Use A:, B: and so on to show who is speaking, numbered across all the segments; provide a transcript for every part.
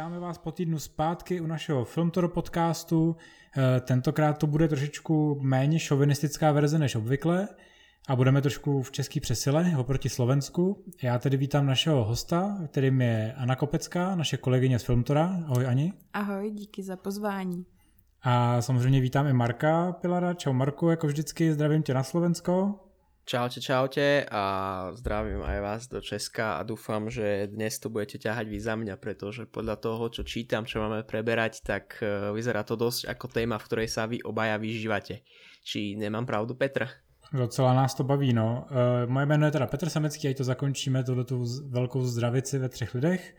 A: vítáme vás po týdnu zpátky u našeho Filmtoro podcastu. Eh, tentokrát to bude trošičku méně šovinistická verze než obvykle a budeme trošku v český přesile oproti Slovensku. Já tedy vítám našeho hosta, kterým je Anna Kopecká, naše kolegyně z Filmtora. Ahoj Ani.
B: Ahoj, díky za pozvání.
A: A samozřejmě vítám i Marka Pilara. Čau Marku, jako vždycky zdravím tě na Slovensko.
C: Čaute, čaute a zdravím aj vás do Česka a dúfam, že dnes to budete ťahať vy za mňa, pretože podľa toho, čo čítam, čo máme preberať, tak e, vyzerá to dosť ako téma, v ktorej sa vy obaja vyžívate. Či nemám pravdu, Petr?
A: Docela nás to baví, no. E, moje jméno je teda Petr Samecký, a to zakončíme tu velkou zdravici ve třech lidech.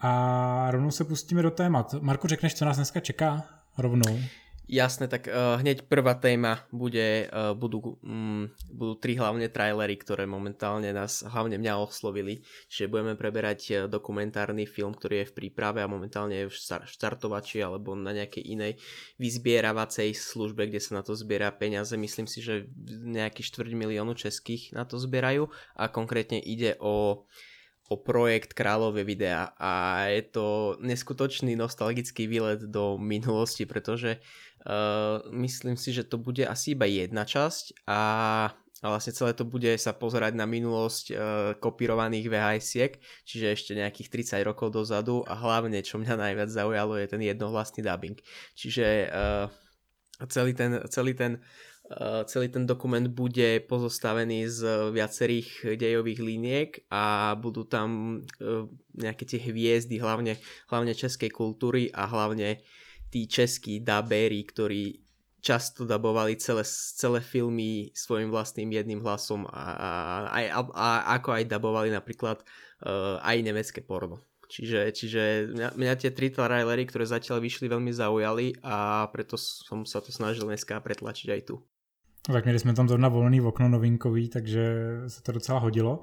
A: A rovnou se pustíme do témat. Marku, řekneš, co nás dneska čeká? Rovnou.
C: Jasné, tak uh, hneď prvá téma bude, uh, budú, um, budú tri hlavne trailery, ktoré momentálne nás, hlavne mňa oslovili. Čiže budeme preberať uh, dokumentárny film, ktorý je v príprave a momentálne je v štartovači alebo na nejakej inej vyzbieravacej službe, kde sa na to zbiera peniaze. Myslím si, že nejaký štvrť miliónu českých na to zbierajú a konkrétne ide o o projekt Kráľové videa a je to neskutočný nostalgický výlet do minulosti, pretože Uh, myslím si, že to bude asi iba jedna časť a, a vlastne celé to bude sa pozerať na minulosť uh, kopírovaných VHS-iek, čiže ešte nejakých 30 rokov dozadu a hlavne, čo mňa najviac zaujalo, je ten jednohlasný dubbing. Čiže uh, celý ten, celý ten celý ten dokument bude pozostavený z viacerých dejových liniek a budú tam uh, nejaké tie hviezdy, hlavne, hlavne českej kultúry a hlavne tí českí dabéri, ktorí často dabovali celé, celé filmy svojim vlastným jedným hlasom a, a, a, a ako aj dabovali napríklad uh, aj nemecké porno. Čiže, čiže mňa, mňa tie tri trailery, ktoré zatiaľ vyšli, veľmi zaujali a preto som sa to snažil dneska pretlačiť aj tu.
A: Tak měli jsme tam zrovna volný okno novinkový, takže se to docela hodilo.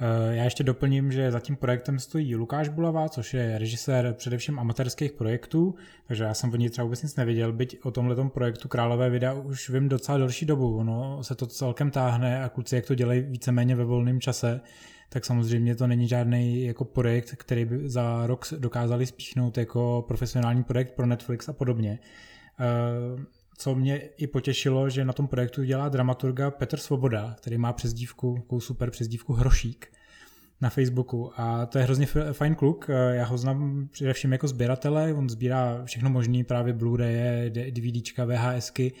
A: Eh, já ještě doplním, že za tím projektem stojí Lukáš Bulava, což je režisér především amatérských projektů, takže já jsem o ní třeba vůbec nic nevěděl, byť o tomhle projektu Králové videa už vím docela delší dobu, ono se to celkem táhne a kluci, jak to dělají víceméně ve volném čase, tak samozřejmě to není žádný jako projekt, který by za rok dokázali spíchnout jako profesionální projekt pro Netflix a podobně. Co mě i potěšilo, že na tom projektu dělá dramaturga Petr Svoboda, který má přezdívku, takovou super přezdívku Hrošík na Facebooku. A to je hrozně fajn kluk, já ho znám především jako sběratele, on sbírá všechno možné, právě Blu-ray, DVDčka, VHSky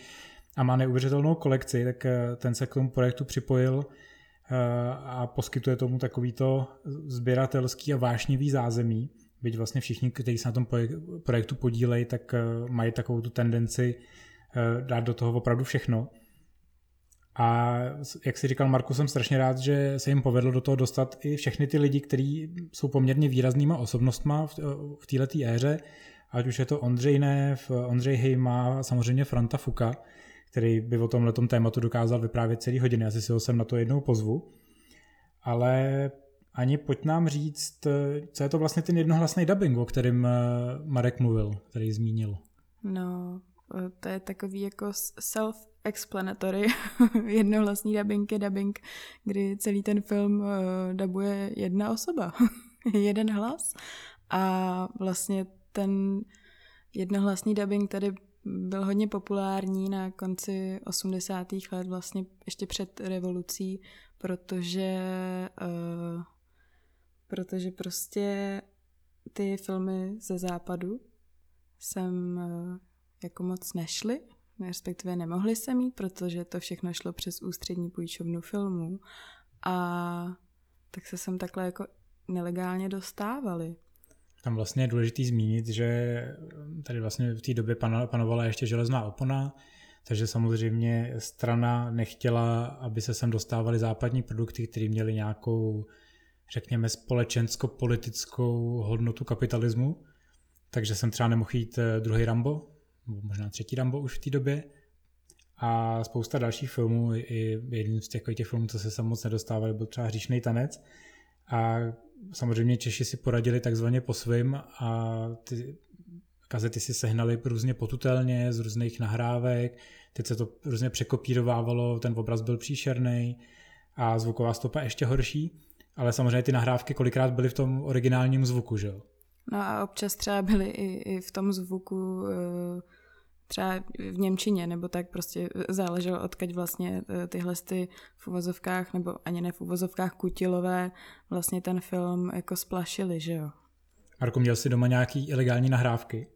A: a má neuvěřitelnou kolekci, tak eh, ten se k tomu projektu připojil eh, a poskytuje tomu takovýto sběratelský a vášnivý zázemí. Byť vlastně všichni, kteří se na tom projektu podílejí, tak eh, mají takovou tu tendenci dát do toho opravdu všechno. A jak si říkal Marku, jsem strašně rád, že se jim povedlo do toho dostat i všechny ty lidi, kteří jsou poměrně výraznýma osobnostma v, v této éře, ať už je to Ondřej Nev, Ondřej Hejma, samozřejmě Franta Fuka, který by o tomhle tématu dokázal vyprávět celý hodiny, asi si ho sem na to jednou pozvu. Ale ani pojď nám říct, co je to vlastně ten jednohlasný dubbing, o kterém eh, Marek mluvil, který zmínil.
B: No, Eh, to je takový jako self-explanatory, jednohlasný dubbing je dubbing, kdy celý ten film uh, dabuje jedna osoba, jeden hlas a vlastně ten jednohlasný dubbing tady byl hodně populární na konci 80. let, vlastně ještě před revolucí, protože uh, protože prostě ty filmy ze západu jsem jako moc nešly, respektive nemohli se mít, protože to všechno šlo přes ústřední půjčovnu filmů a tak se sem takhle jako nelegálně dostávali.
A: Tam vlastně je důležité zmínit, že tady vlastně v té době panovala ještě železná opona, takže samozřejmě strana nechtěla, aby se sem dostávaly západní produkty, které měly nějakou, řekněme, společensko-politickou hodnotu kapitalismu. Takže jsem třeba nemohl jít eh, druhý Rambo, možná třetí Rambo už v té době. A spousta dalších filmů, i jeden z těch, těch filmů, co se moc nedostávali, byl třeba Hříšný tanec. A samozřejmě Češi si poradili takzvaně po svým a ty kazety si sehnali různě potutelně z různých nahrávek, teď se to různě překopírovávalo, ten obraz byl příšerný a zvuková stopa ještě horší, ale samozřejmě ty nahrávky kolikrát byly v tom originálním zvuku, že jo?
B: No a občas třeba byly i, i v tom zvuku eh, třeba v Němčině, nebo tak prostě záleželo, odkaď vlastně eh, tyhle ty v uvozovkách, nebo ani ne v uvozovkách kutilové, vlastně ten film jako splašili, že jo.
A: Marko, měl jsi doma nějaký ilegální nahrávky?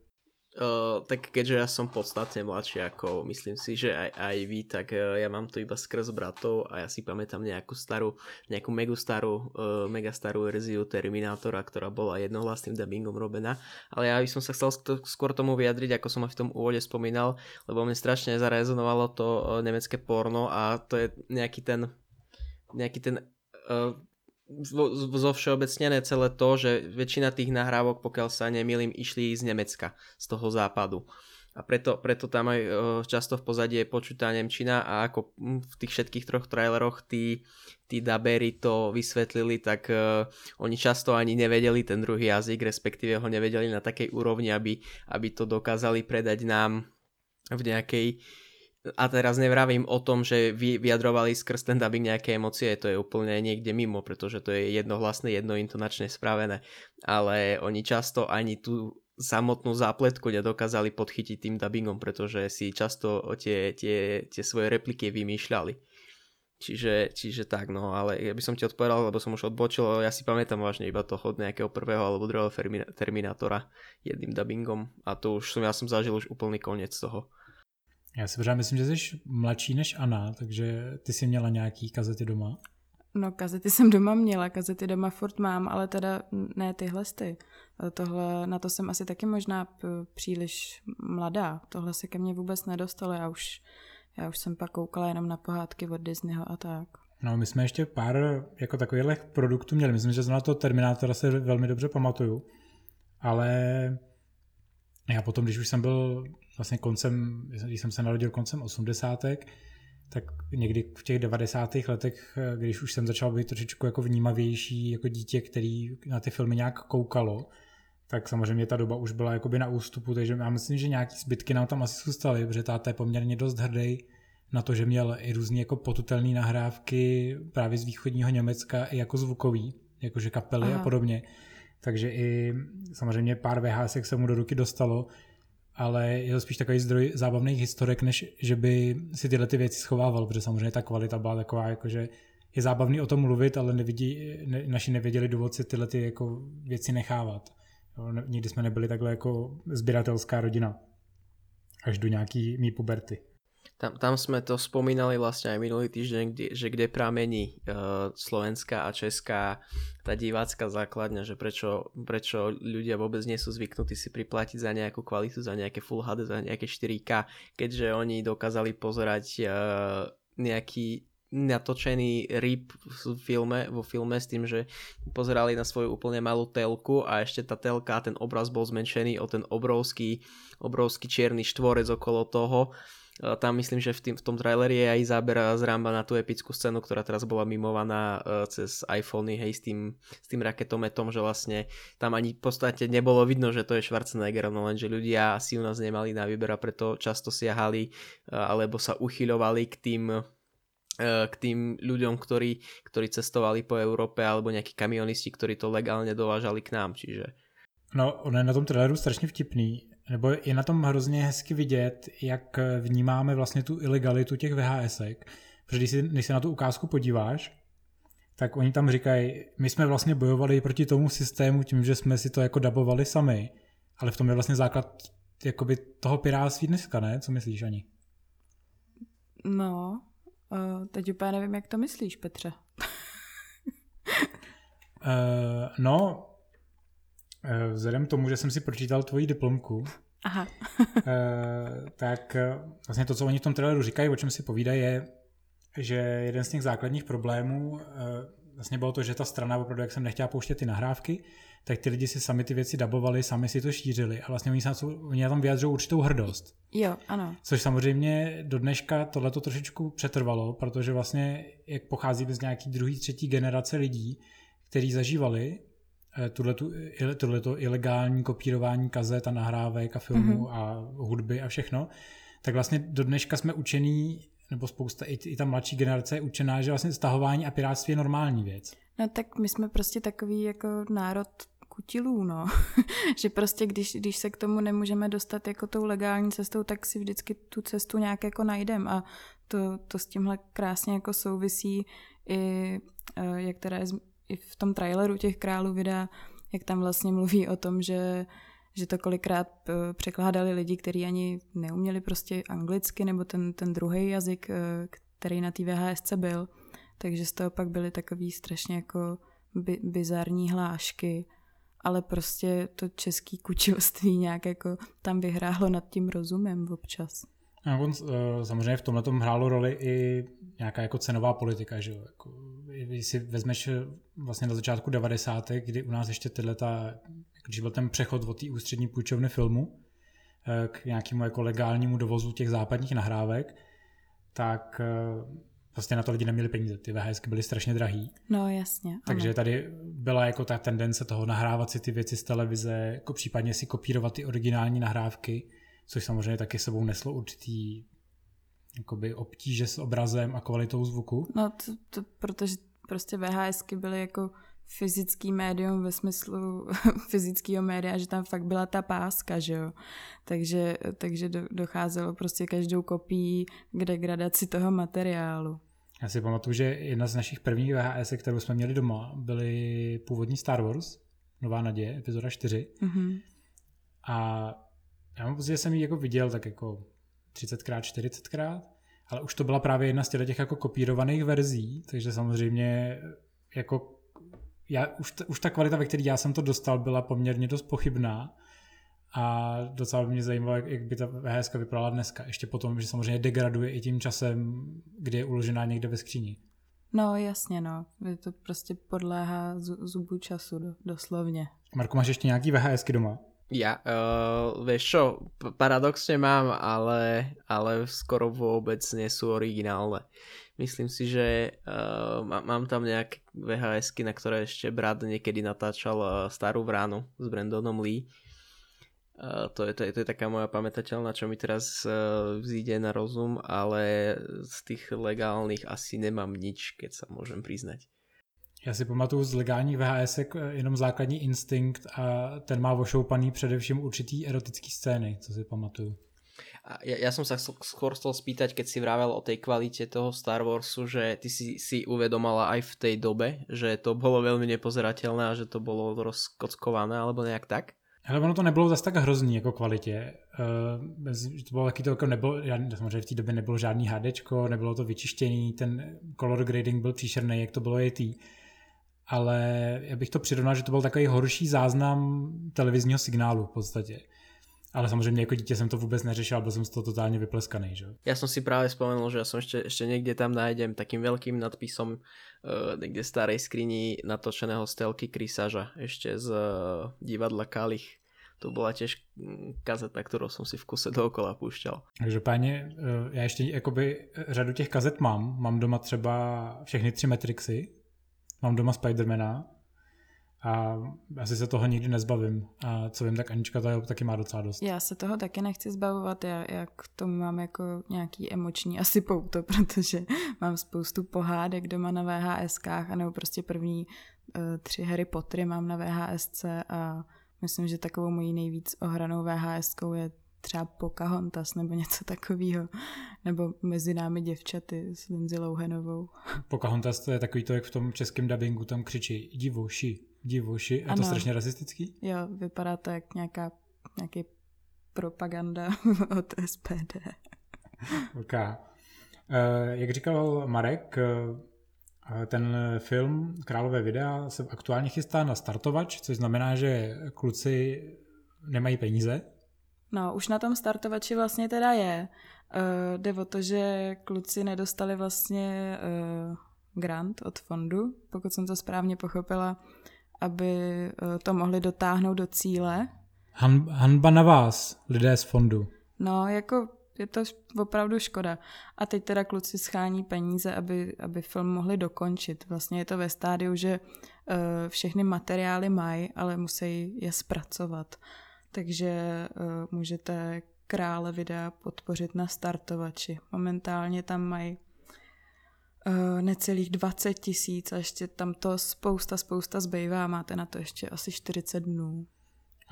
C: Tak keďže ja som podstatne mladší ako myslím si, že aj, aj vy, tak uh, ja mám to iba skrz bratov a ja si pamätám nejakú starú, nejakú mega starú, uh, mega starú verziu Terminátora, ktorá bola jednohlasným dubbingom robená. Ale ja by som sa chcel skôr tomu vyjadriť, ako som aj v tom úvode spomínal, lebo mne strašne zarezonovalo to uh, nemecké porno a to je nejaký ten nejaký ten uh, zo všeobecnené celé to, že väčšina tých nahrávok, pokiaľ sa nemýlim, išli z Nemecka, z toho západu. A preto, preto tam aj často v pozadí je počutá Nemčina a ako v tých všetkých troch traileroch tí, tí dabery to vysvetlili, tak uh, oni často ani nevedeli ten druhý jazyk, respektíve ho nevedeli na takej úrovni, aby, aby to dokázali predať nám v nejakej uh, a teraz nevravím o tom, že vy vyjadrovali skrz ten dubbing nejaké emócie, to je úplne niekde mimo, pretože to je jednohlasné, jednointonačne spravené, ale oni často ani tú samotnú zápletku nedokázali podchytiť tým dubbingom, pretože si často tie, tie, tie svoje repliky vymýšľali. Čiže, čiže tak, no, ale ja by som ti odpovedal, lebo som už odbočil, ja si pamätám vážne iba toho nejakého prvého alebo druhého Terminátora jedným dubbingom a to už som, ja som zažil už úplný koniec toho.
A: Já si pořád myslím, že jsi mladší než Anna, takže ty jsi měla nějaký kazety doma?
B: No kazety jsem doma měla, kazety doma furt mám, ale teda ne tyhle ty. Tohle, na to jsem asi taky možná příliš mladá. Tohle se ke mně vůbec nedostalo, já už, já už jsem pak koukala jenom na pohádky od Disneyho a tak.
A: No, my jsme ještě pár jako takových produktů měli. Myslím, že na to Terminátora se velmi dobře pamatuju. Ale já potom, když už jsem byl vlastně koncem, když jsem se narodil koncem osmdesátek, tak někdy v těch 90. letech, když už jsem začal být trošičku jako vnímavější jako dítě, který na ty filmy nějak koukalo, tak samozřejmě ta doba už byla jakoby na ústupu, takže já myslím, že nějaký zbytky nám tam asi zůstaly, protože táta je poměrně dost hrdý na to, že měl i různé jako potutelné nahrávky právě z východního Německa i jako zvukový, jakože kapely Aha. a podobně. Takže i samozřejmě pár VHS se mu do ruky dostalo, ale je to spíš takový zdroj zábavných historek, než že by si tyhle ty věci schovával, protože samozřejmě ta kvalita byla taková, jakože je zábavný o tom mluvit, ale nevidí, ne, naši nevěděli důvod si tyhle ty jako věci nechávat. Jo, nikdy jsme nebyli takhle jako sběratelská rodina. Až do nějaký mý puberty.
C: Tam, tam sme to spomínali vlastne aj minulý týždeň, kde, že kde pramení uh, slovenská a česká tá divácka základňa, že prečo, prečo ľudia vôbec nie sú zvyknutí si priplatiť za nejakú kvalitu, za nejaké Full HD, za nejaké 4K, keďže oni dokázali pozerať uh, nejaký natočený rip v filme, vo filme s tým, že pozerali na svoju úplne malú telku a ešte tá telka, ten obraz bol zmenšený o ten obrovský, obrovský čierny štvorec okolo toho tam myslím, že v, tým, v tom traileri je aj záber z Ramba na tú epickú scénu, ktorá teraz bola mimovaná e, cez iPhony, hej, s tým, s tým raketometom, že vlastne tam ani v podstate nebolo vidno, že to je Schwarzenegger, no lenže ľudia asi u nás nemali na výber a preto často siahali e, alebo sa uchyľovali k tým e, k tým ľuďom, ktorí, ktorí cestovali po Európe alebo nejakí kamionisti, ktorí to legálne dovážali k nám, čiže...
A: No, ono je na tom traileru strašně vtipný, nebo je na tom hrozně hezky vidět, jak vnímáme vlastně tu ilegalitu těch VHSek. Protože když, si, když se na tu ukázku podíváš, tak oni tam říkají, my jsme vlastně bojovali proti tomu systému tím, že jsme si to jako dabovali sami, ale v tom je vlastně základ jakoby toho pirátství dneska, ne? Co myslíš, Ani?
B: No, uh, teď úplně nevím, jak to myslíš, Petře. uh,
A: no, Eh, vzhledem tomu, že jsem si pročítal tvoji diplomku,
B: Aha.
A: Eh, tak eh, vlastně to, co oni v tom traileru říkají, o čem si povídají, je, že jeden z těch základních problémů vlastně bylo to, že ta strana opravdu, jak jsem nechtěla pouštět ty nahrávky, tak ty lidi si sami ty věci dabovali, sami si to šířili a vlastně oni, se, oni tam vyjadřují určitou hrdost.
B: Jo, ano.
A: Což samozřejmě do dneška tohle to trošičku přetrvalo, protože vlastně jak pochází z nějaký druhý, třetí generace lidí, kteří zažívali tohleto ilegální kopírování kazet a nahrávek a filmů mm-hmm. a hudby a všechno, tak vlastně do dneška jsme učení, nebo spousta, i, i ta mladší generace je učená, že vlastně stahování a pirátství je normální věc.
B: No tak my jsme prostě takový jako národ kutilů, no. že prostě když, když se k tomu nemůžeme dostat jako tou legální cestou, tak si vždycky tu cestu nějak jako najdem a to, to s tímhle krásně jako souvisí i, eh, jak teda je i v tom traileru těch králů videa, jak tam vlastně mluví o tom, že že to kolikrát eh, překládali lidi, kteří ani neuměli prostě anglicky nebo ten, ten druhý jazyk, eh, který na té VHSC byl. Takže z toho pak byly takový strašně jako by, bizarní hlášky, ale prostě to český kučilství nějak jako tam vyhrálo nad tím rozumem občas.
A: A on, eh, samozřejmě v tomhle tom hrálo roli i nějaká jako cenová politika, že jo. Jako, když si vezmeš vlastně na začátku 90. kdy u nás ještě tyhle ta když byl ten přechod od té ústřední půjčovny filmu eh, k nějakému jako legálnímu dovozu těch západních nahrávek, tak eh, vlastně na to lidi neměli peníze. Ty VHSky byly strašně drahý.
B: No jasně.
A: Takže ano. tady byla jako ta tendence toho nahrávat si ty věci z televize, jako případně si kopírovat ty originální nahrávky, což samozřejmě taky sebou neslo určitý jakoby obtíže s obrazem a kvalitou zvuku.
B: No to, to protože prostě VHSky byly jako fyzický médium ve smyslu fyzického média, že tam fakt byla ta páska, že jo. Takže, takže do, docházelo prostě každou kopií k degradaci toho materiálu.
A: Já si pamatuju, že jedna z našich prvních VHS, kterou jsme měli doma, byly původní Star Wars, Nová naděje, epizoda 4. Mm-hmm. A já mám pocit, že jsem ji jako viděl tak jako 30krát, 40krát, ale už to byla právě jedna z těch jako kopírovaných verzí, takže samozřejmě jako já, už, ta, už ta kvalita, ve které já jsem to dostal, byla poměrně dost pochybná a docela by mě zajímalo, jak, jak by ta VHS vypadala dneska. Ještě potom, že samozřejmě degraduje i tím časem, kdy je uložená někde ve skříni.
B: No jasně, no. To prostě podléhá zubu času, do, doslovně.
A: Marku, máš ještě nějaký VHSky doma?
C: Ja, uh, vieš čo, paradoxne mám, ale, ale skoro vôbec nie sú originálne. Myslím si, že uh, mám tam nejaké vhs na ktoré ešte brat niekedy natáčal uh, Starú vránu s Brandonom Lee. Uh, to, je, to, je, to je taká moja pamätateľná, čo mi teraz uh, vzíde na rozum, ale z tých legálnych asi nemám nič, keď sa môžem priznať.
A: Já si pamatuju z legálních VHS jenom základní instinkt a ten má vošoupaný především určitý erotický scény, co si pamatuju.
C: ja, ja som sa skôr chcel spýtať, keď si vravel o tej kvalite toho Star Warsu, že ty si si uvedomala aj v tej dobe, že to bolo veľmi nepozerateľné a že to bolo rozkockované alebo nejak tak?
A: Ale ono to nebylo zase tak hrozný jako kvalitě. Uh, to bylo taky to jako nebylo, samozřejmě v té době nebylo žádný HD, nebylo to vyčištěný, ten color grading byl příšerný, jak to bylo AT. Ale já bych to přirovnal, že to byl takový horší záznam televizního signálu v podstatě. Ale samozřejmě jako dítě jsem to vůbec neřešil, byl jsem z toho totálně vypleskaný. Že?
C: Já jsem si právě vzpomenul, že já jsem ještě, ještě někde tam najdem takým velkým nadpisom uh, někde starej skrini natočeného stelky Krysaža ještě z uh, divadla Kalich. To byla těž mm, kazeta, kterou jsem si v kuse dookola púšťal.
A: Takže páně, uh, já ještě jakoby řadu těch kazet mám. Mám doma třeba všechny tři Matrixy. Mám doma Spidermana, a asi se toho nikdy nezbavím. A co vím, tak Anička toho taky má docela dost.
B: Já se toho taky nechci zbavovat, já, já k tomu mám jako nějaký emoční asi pouto, protože mám spoustu pohádek doma na VHSkách, anebo prostě první uh, tři Harry Pottery mám na VHSC a myslím, že takovou mojí nejvíc ohranou VHSkou je třeba Pocahontas nebo něco takového, nebo mezi námi děvčaty s Lindsay Lohanovou.
A: Pocahontas to je takový to, jak v tom českém dubbingu tam křičí divoši, divoši. Je to strašně rasistický?
B: Jo, vypadá to jak nějaká nějaký propaganda od SPD.
A: ok. Uh, jak říkal Marek, uh, ten film Králové videa se aktuálně chystá na startovač, což znamená, že kluci nemají peníze.
B: No, už na tom startovači vlastně teda je. Uh, jde o to, že kluci nedostali vlastně uh, grant od fondu, pokud jsem to správně pochopila, aby eh, to mohli dotáhnout do cíle.
A: Han, hanba na vás, lidé z fondu.
B: No, jako je to opravdu škoda. A teď teda kluci schání peníze, aby, aby film mohli dokončit. Vlastně je to ve stádiu, že uh, všechny materiály mají, ale musí je zpracovat. Takže uh, můžete krále videa podpořit na startovači. Momentálně tam mají uh, necelých 20 tisíc a ještě tam to spousta, spousta zbývá. Máte na to ještě asi 40 dnů.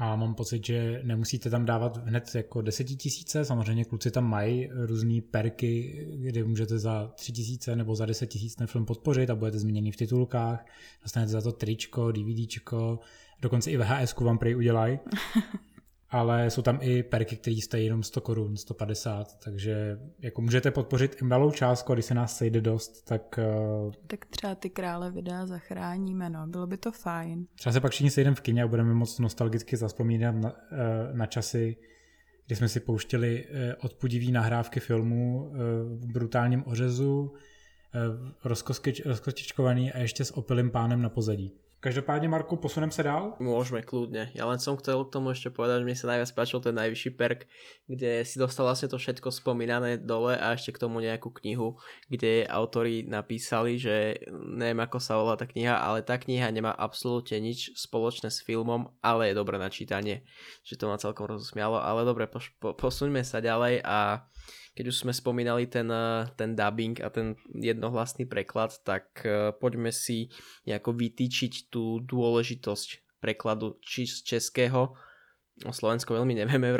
A: A mám pocit, že nemusíte tam dávat hned jako desetitisíce, samozřejmě kluci tam mají různé perky, kde můžete za tři tisíce nebo za deset tisíc ten film podpořit a budete změněný v titulkách, dostanete za to tričko, DVDčko, dokonce i VHS vám prej udělají. ale jsou tam i perky, které stojí jenom 100 korun, 150, takže jako můžete podpořit i malou částku, když se nás sejde dost, tak... Uh,
B: tak třeba ty krále videa zachráníme, no, bylo by to fajn.
A: Třeba se pak všichni sejdeme v kině a budeme moc nostalgicky zaspomínat na, uh, na časy, kdy jsme si pouštěli uh, odpudivý nahrávky filmů v brutálním ořezu, rozkostičkovaný a ještě s opilým pánem na pozadí. Každopádne, Marku, posunem sa dál?
C: Môžeme, kľudne. Ja len som chcel k tomu ešte povedať, že mi sa najviac páčil ten najvyšší perk, kde si dostal vlastne to všetko spomínané dole a ešte k tomu nejakú knihu, kde autori napísali, že neviem ako sa volá tá kniha, ale tá kniha nemá absolútne nič spoločné s filmom, ale je dobré na čítanie. Že to ma celkom rozosmialo, ale dobre, po, po, posuňme sa ďalej a keď už sme spomínali ten, eh, ten dubbing a ten jednohlasný preklad, tak eh, poďme si nejako vytýčiť tú dôležitosť prekladu či z českého. O Slovensku veľmi nevieme eh,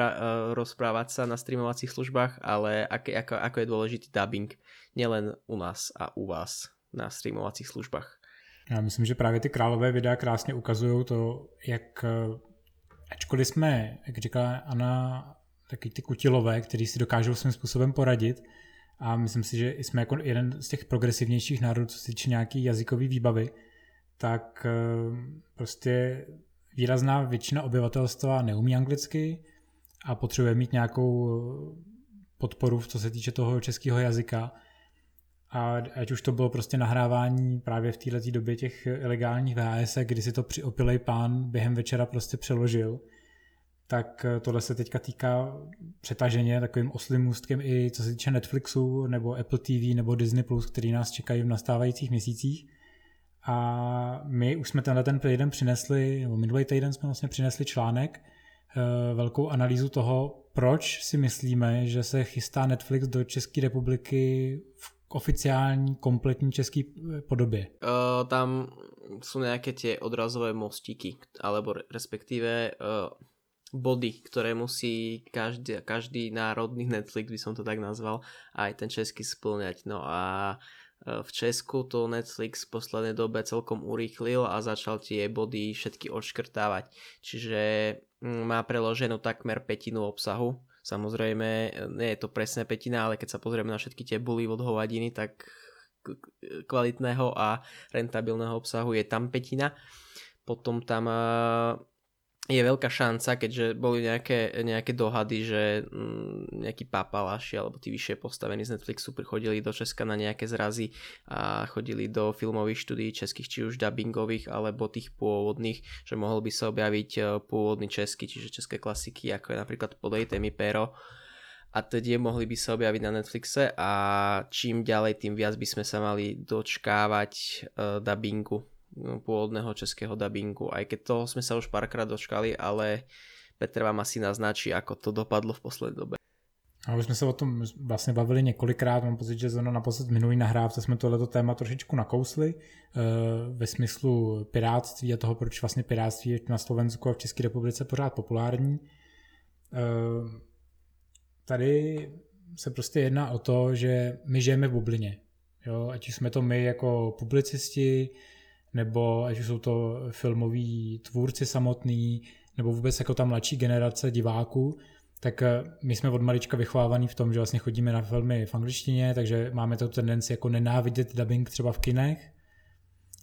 C: rozprávať sa na streamovacích službách, ale ak, ako, ako je dôležitý dubbing nielen u nás a u vás na streamovacích službách.
A: Já myslím, že právě ty králové videa krásně ukazují to, jak ačkoliv jsme, jak říkala Anna, taky ty kutilové, kteří si dokážou svým způsobem poradit. A myslím si, že jsme jako jeden z těch progresivnějších národů, co se týče nějaký jazykový výbavy, tak eh, prostě výrazná většina obyvatelstva neumí anglicky a potřebuje mít nějakou eh, podporu, co se týče toho českého jazyka. A ať už to bylo prostě nahrávání právě v této době těch ilegálních VHS, kdy si to přiopilej pán během večera prostě přeložil, tak eh, tohle se teďka týká přetaženě takovým oslým můstkem i co se týče Netflixu nebo Apple TV nebo Disney+, Plus, který nás čekají v nastávajících měsících. A my už jsme tenhle ten týden přinesli, nebo minulý týden jsme vlastně přinesli článek, eh, velkou analýzu toho, proč si myslíme, že se chystá Netflix do České republiky v oficiální, kompletní české eh, podobě.
C: Uh, tam jsou nějaké tie odrazové mostíky, alebo respektíve uh, body, ktoré musí každý, každý národný Netflix, by som to tak nazval, aj ten český splňať. No a e, v Česku to Netflix v poslednej dobe celkom urýchlil a začal tie body všetky odškrtávať. Čiže mm, má preloženú takmer petinu obsahu. Samozrejme, nie je to presné petina, ale keď sa pozrieme na všetky tie buly od hovadiny, tak kvalitného a rentabilného obsahu je tam petina. Potom tam e, je veľká šanca, keďže boli nejaké, nejaké dohady, že mm, nejakí papalaši alebo tí vyššie postavení z Netflixu prichodili do Česka na nejaké zrazy a chodili do filmových štúdií českých, či už dubbingových alebo tých pôvodných, že mohol by sa objaviť e, pôvodný český, čiže české klasiky, ako je napríklad Podejte mi pero. A tedy mohli by sa objaviť na Netflixe a čím ďalej, tým viac by sme sa mali dočkávať uh, dubbingu pôvodného českého dubbingu, aj keď toho sme sa už párkrát dočkali, ale Petr vám asi naznačí, ako to dopadlo v poslední době.
A: A už jsme se o tom vlastně bavili několikrát, mám pocit, že zrovna naposled minulý nahrávce jsme tohleto téma trošičku nakousli eh, ve smyslu pirátství a toho, proč vlastně pirátství je na Slovensku a v České republice pořád populární. Eh, tady se prostě jedná o to, že my žijeme v bublině. Jo? Ať jsme to my jako publicisti, nebo ať už jsou to filmoví tvůrci samotný, nebo vůbec jako ta mladší generace diváků, tak eh, my jsme od malička vychovávaný v tom, že vlastně chodíme na filmy v angličtině, takže máme tu tendenci jako nenávidět dubbing třeba v kinech.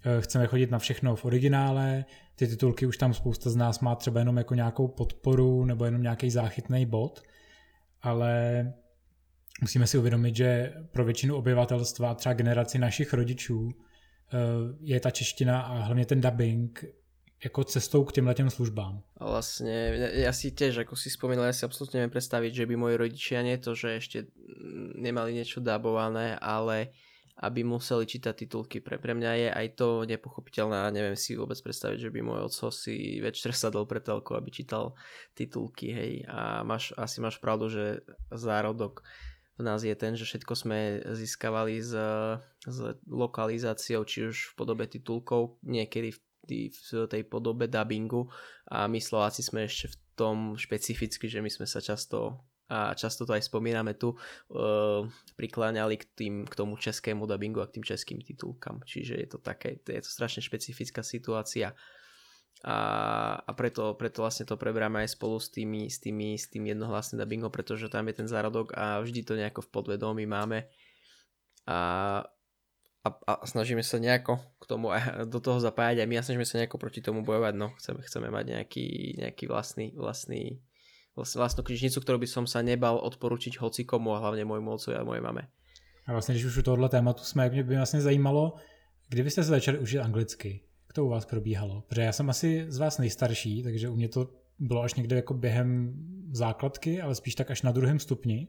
A: Eh, chceme chodit na všechno v originále, ty titulky už tam spousta z nás má třeba jenom jako nějakou podporu nebo jenom nějaký záchytný bod, ale musíme si uvědomit, že pro většinu obyvatelstva, třeba generaci našich rodičů, je ta čeština a hlavně ten dubbing jako cestou k těmhle těm službám.
C: A vlastně já si těž, jako si vzpomínal, já si absolutně nevím představit, že by moji rodičia nie to, že ještě nemali něco dabované, ale aby museli čítať titulky. Pre, pre mňa je aj to nepochopiteľné a neviem si vôbec predstaviť, že by môj otco si večer sadol pre telku, aby čítal titulky, hej. A máš, asi máš pravdu, že zárodok v nás je ten, že všetko sme získavali s, s lokalizáciou, či už v podobe titulkov, niekedy v, v tej podobe dubbingu a my Slováci sme ešte v tom špecificky, že my sme sa často a často to aj spomíname tu, uh, prikláňali k, tým, k tomu českému dubbingu a k tým českým titulkám. Čiže je to také, je to strašne špecifická situácia a, a preto, preto vlastne to preberáme aj spolu s, tými, s, tými, s tým jednohlasným dubbingom, pretože tam je ten zárodok a vždy to nejako v podvedomí máme a, a, a snažíme sa nejako k tomu do toho zapájať a my a snažíme sa nejako proti tomu bojovať, no chceme, chceme mať nejaký, nejaký vlastný, vlastný vlastnú knižnicu, ktorú by som sa nebal odporučiť hocikomu a hlavně môjmu otcovi a mojej mame.
A: A vlastně, když už u tohohle tématu jsme, mě by vlastně zajímalo, kdy byste se začali učit anglicky? To u vás probíhalo? Protože já jsem asi z vás nejstarší, takže u mě to bylo až někde jako během základky, ale spíš tak až na druhém stupni.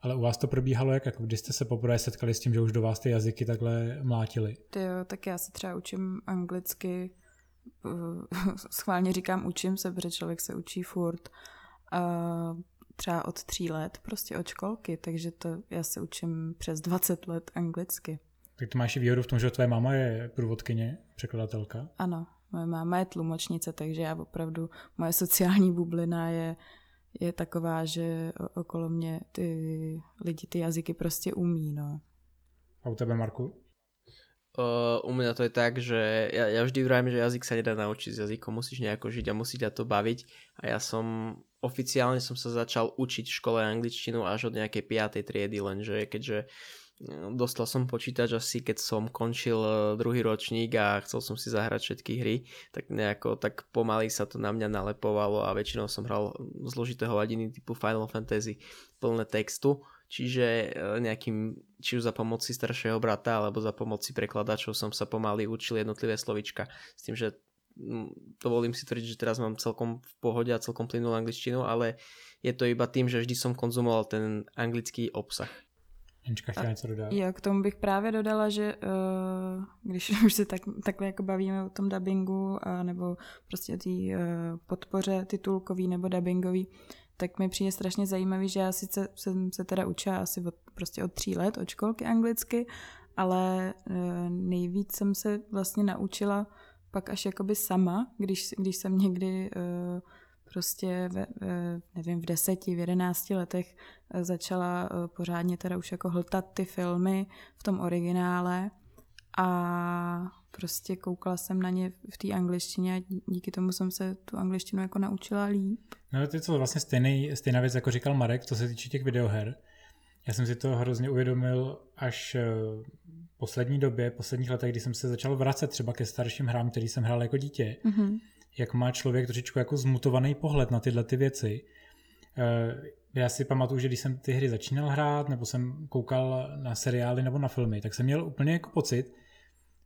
A: Ale u vás to probíhalo jak, jako když jste se poprvé setkali s tím, že už do vás ty jazyky takhle mlátily?
B: Ty jo, tak já se třeba učím anglicky, schválně říkám učím se, protože člověk se učí furt. A třeba od tří let, prostě od školky, takže to já se učím přes 20 let anglicky.
A: Tak to máš i výhodu v tom, že tvoje máma je průvodkyně, překladatelka.
B: Ano, moje máma je tlumočnice, takže já opravdu, moje sociální bublina je, je taková, že okolo mě ty lidi ty jazyky prostě umí, no.
A: A u tebe, Marku?
C: Uh, u mňa to je tak, že ja, ja vždy vravím, že jazyk sa nedá naučiť, s jazykom musíš nejako žiť a musí ťa to baviť a ja som oficiálne som sa začal učiť v škole angličtinu až od nejakej 5. triedy, lenže keďže Dostal som počítač asi keď som končil e, druhý ročník a chcel som si zahrať všetky hry, tak nejako tak pomaly sa to na mňa nalepovalo a väčšinou som hral zložité hovadiny typu Final Fantasy plné textu, čiže e, nejakým, či už za pomoci staršieho brata alebo za pomoci prekladačov som sa pomaly učil jednotlivé slovička s tým, že dovolím si tvrdiť, že teraz mám celkom v pohode a celkom plynulú angličtinu, ale je to iba tým, že vždy som konzumoval ten anglický obsah.
A: Anička chtěla něco dodat?
B: Jo, k tomu bych právě dodala, že uh, když už se tak, takhle jako bavíme o tom dubbingu a nebo prostě o té uh, podpoře titulkový nebo dubbingový, tak mi přijde strašně zajímavý, že já sice jsem se teda učila asi od, prostě od tří let od školky anglicky, ale uh, nejvíc jsem se vlastně naučila pak až jakoby sama, když, když jsem někdy uh, prostě ve, nevím, v deseti, v jedenácti letech eh, začala eh, pořádně teda už jako hltat ty filmy v tom originále a prostě koukala jsem na ně v té angličtině a díky tomu jsem se tu angličtinu jako naučila líp.
A: No to je to vlastně stejný, stejná věc, jako říkal Marek, co se týče těch videoher. Já jsem si to hrozně uvědomil až eh, v poslední době, posledních letech, kdy jsem se začal vracet třeba ke starším hrám, který jsem hrál jako dítě. Mm-hmm jak má člověk trošičku jako zmutovaný pohled na tyhle ty věci. Eh, já si pamatuju, že když jsem ty hry začínal hrát, nebo jsem koukal na seriály nebo na filmy, tak jsem měl úplně jako pocit,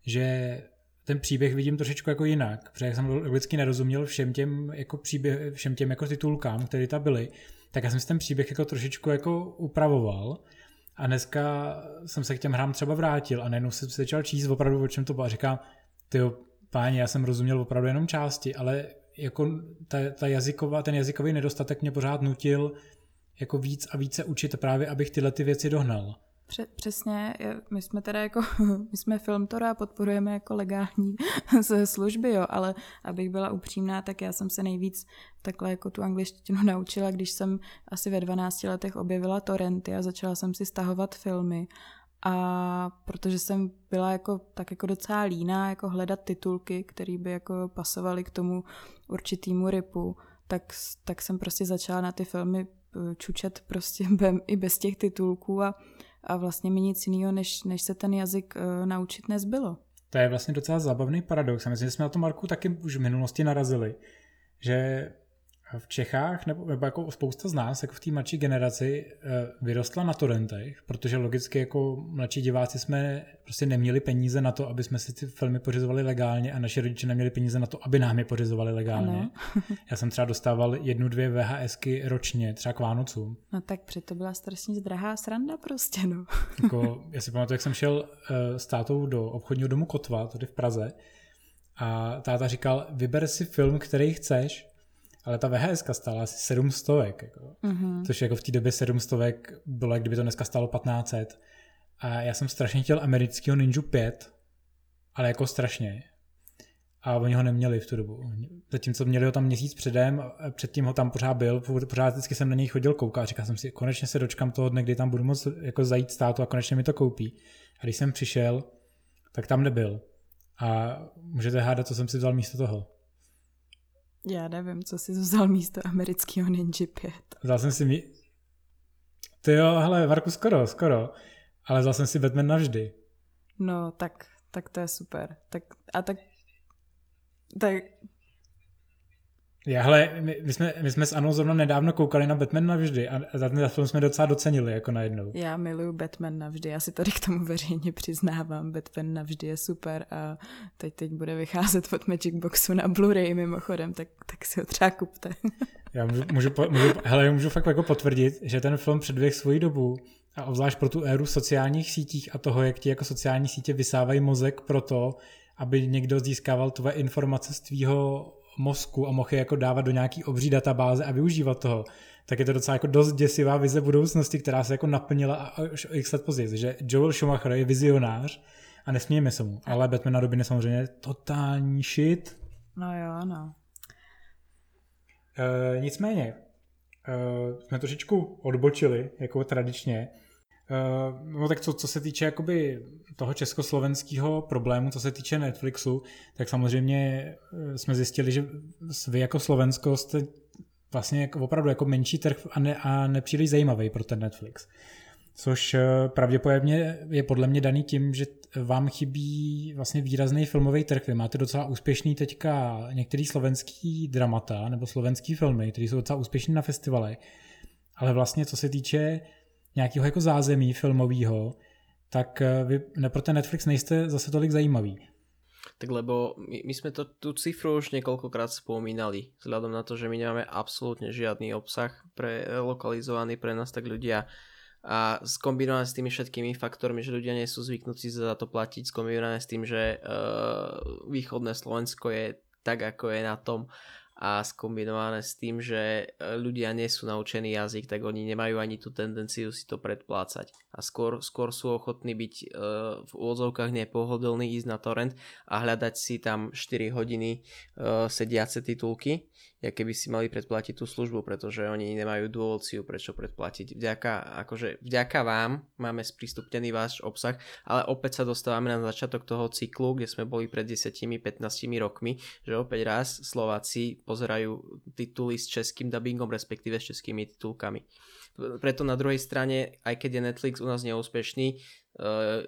A: že ten příběh vidím trošičku jako jinak, protože jsem vždycky nerozuměl všem těm jako příběh, všem těm jako titulkám, které tam byly, tak já jsem si ten příběh jako trošičku jako upravoval a dneska jsem se k těm hrám třeba vrátil a najednou jsem se začal číst opravdu, o čem to bylo a říkám, ty páni, já jsem rozuměl opravdu jenom části, ale jako ta, ta jazyková, ten jazykový nedostatek mě pořád nutil jako víc a více učit právě, abych tyhle ty věci dohnal.
B: Přesně, my jsme teda jako, my jsme Filmtora, podporujeme jako legální služby, jo, ale abych byla upřímná, tak já jsem se nejvíc takhle jako tu angličtinu naučila, když jsem asi ve 12 letech objevila torrenty a začala jsem si stahovat filmy a protože jsem byla jako tak jako docela líná jako hledat titulky, které by jako pasovaly k tomu určitýmu ripu, tak, tak jsem prostě začala na ty filmy eh, čučet prostě i bez těch titulků a, a vlastně mi nic jiného, než, než se ten jazyk uh, naučit nezbylo.
A: To je vlastně docela zábavný paradox. Myslím, že jsme na to Marku taky už v minulosti narazili, že v Čechách, nebo, nebo jako spousta z nás, jako v té mladší generaci, eh, vyrostla na torrentech, protože logicky jako mladší diváci jsme prostě neměli peníze na to, aby jsme si ty filmy pořizovali legálně a naši rodiče neměli peníze na to, aby nám je pořizovali legálně. Já jsem třeba dostával jednu, dvě VHSky ročně, třeba k Vánocům.
B: No tak to byla strašně drahá sranda prostě, no.
A: jako, já si pamatuju, jak jsem šel uh, s tátou do obchodního domu Kotva, tady v Praze, a táta říkal, vyber si film, který chceš, ale ta VHS stála asi 700, jako. Mm-hmm. což jako v té době 700 bylo, jak kdyby to dneska stálo 1500. A já jsem strašně chtěl amerického Ninja 5, ale jako strašně. A oni ho neměli v tu dobu. Zatímco měli ho tam měsíc předem, předtím ho tam pořád byl, pořád vždycky jsem na něj chodil koukat a říkal jsem si, konečně se dočkám toho dne, kdy tam budu moct jako zajít státu a konečně mi to koupí. A když jsem přišel, tak tam nebyl. A můžete hádat, co jsem si vzal místo toho.
B: Já nevím, co jsi vzal místo amerického Ninja 5.
A: Vzal jsem si mi... Ty jo, hele, Varku, skoro, skoro. Ale vzal jsem si Batman navždy.
B: No, tak, tak to je super. Tak, a tak, tak
A: já, hele, my, my, jsme, my jsme s Anou zrovna nedávno koukali na Batman navždy a za ten film jsme docela docenili jako najednou.
B: Já miluju Batman navždy, já si tady k tomu veřejně přiznávám, Batman navždy je super a teď, teď bude vycházet od Magic Boxu na Blu-ray mimochodem, tak, tak si ho třeba kupte.
A: já můžu, můžu, můžu, hele, můžu fakt jako potvrdit, že ten film předběh svoji dobu a obzvlášť pro tu éru sociálních sítích a toho, jak ti jako sociální sítě vysávají mozek pro to, aby někdo získával tvoje informace z tvýho mozku a mohl je jako dávat do nějaký obří databáze a využívat toho, tak je to docela jako dost děsivá vize budoucnosti, která se jako naplnila o x let později. Že Joel Schumacher je vizionář a nesmíme se mu, ale Batman na době samozřejmě totální shit.
B: No jo, no.
A: E, nicméně, e, jsme trošičku odbočili, jako tradičně, no tak co, co se týče jakoby toho československého problému, co se týče Netflixu, tak samozřejmě eh, jsme zjistili, že vy jako Slovensko jste vlastně jako, opravdu jako menší trh a, ne, a nepříliš zajímavý pro ten Netflix. Což eh, pravděpodobně je podle mě daný tím, že vám chybí vlastně výrazný filmový trh. Vy máte docela úspěšný teďka některý slovenský dramata nebo slovenský filmy, které jsou docela úspěšný na festivale. Ale vlastně co se týče nějakého jako zázemí filmového, tak eh, vy pro ten Netflix nejste zase tolik zajímavý.
C: Tak lebo my, my sme to, tú cifru už niekoľkokrát spomínali, vzhľadom na to, že my nemáme absolútne žiadny obsah pre, lokalizovaný pre nás, tak ľudia a skombinované s tými všetkými faktormi, že ľudia nie sú zvyknutí za to platiť, skombinované s tým, že uh, východné Slovensko je tak, ako je na tom a skombinované s tým, že e, ľudia nie sú naučení jazyk, tak oni nemajú ani tú tendenciu si to predplácať. A skôr, skôr sú ochotní byť uh, v úvodzovkách nepohodlní ísť na torrent a hľadať si tam 4 hodiny uh, sediace titulky keby si mali predplatiť tú službu, pretože oni nemajú dôvod si ju prečo predplatiť. Vďaka, akože, vďaka vám máme sprístupnený váš obsah, ale opäť sa dostávame na začiatok toho cyklu, kde sme boli pred 10-15 rokmi, že opäť raz Slováci pozerajú tituly s českým dubbingom, respektíve s českými titulkami. Preto na druhej strane, aj keď je Netflix u nás neúspešný, uh,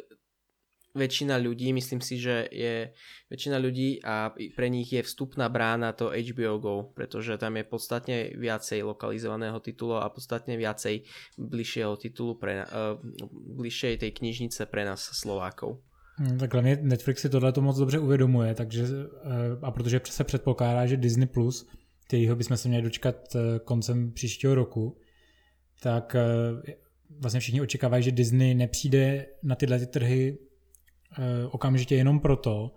C: väčšina ľudí, myslím si, že je väčšina ľudí a pre nich je vstupná brána to HBO Go, pretože tam je podstatne viacej lokalizovaného titulu a podstatne viacej bližšieho titulu pre, uh, bližšej tej knižnice pre nás Slovákov.
A: Hmm, tak hlavně Netflix si tohle to moc dobře uvědomuje, takže eh, a protože se předpokládá, že Disney+, Plus, kterýho bychom se měli dočkat eh, koncem příštího roku, tak vlastně všichni očekávají, že Disney nepřijde na tyhle ty trhy okamžitě jenom proto,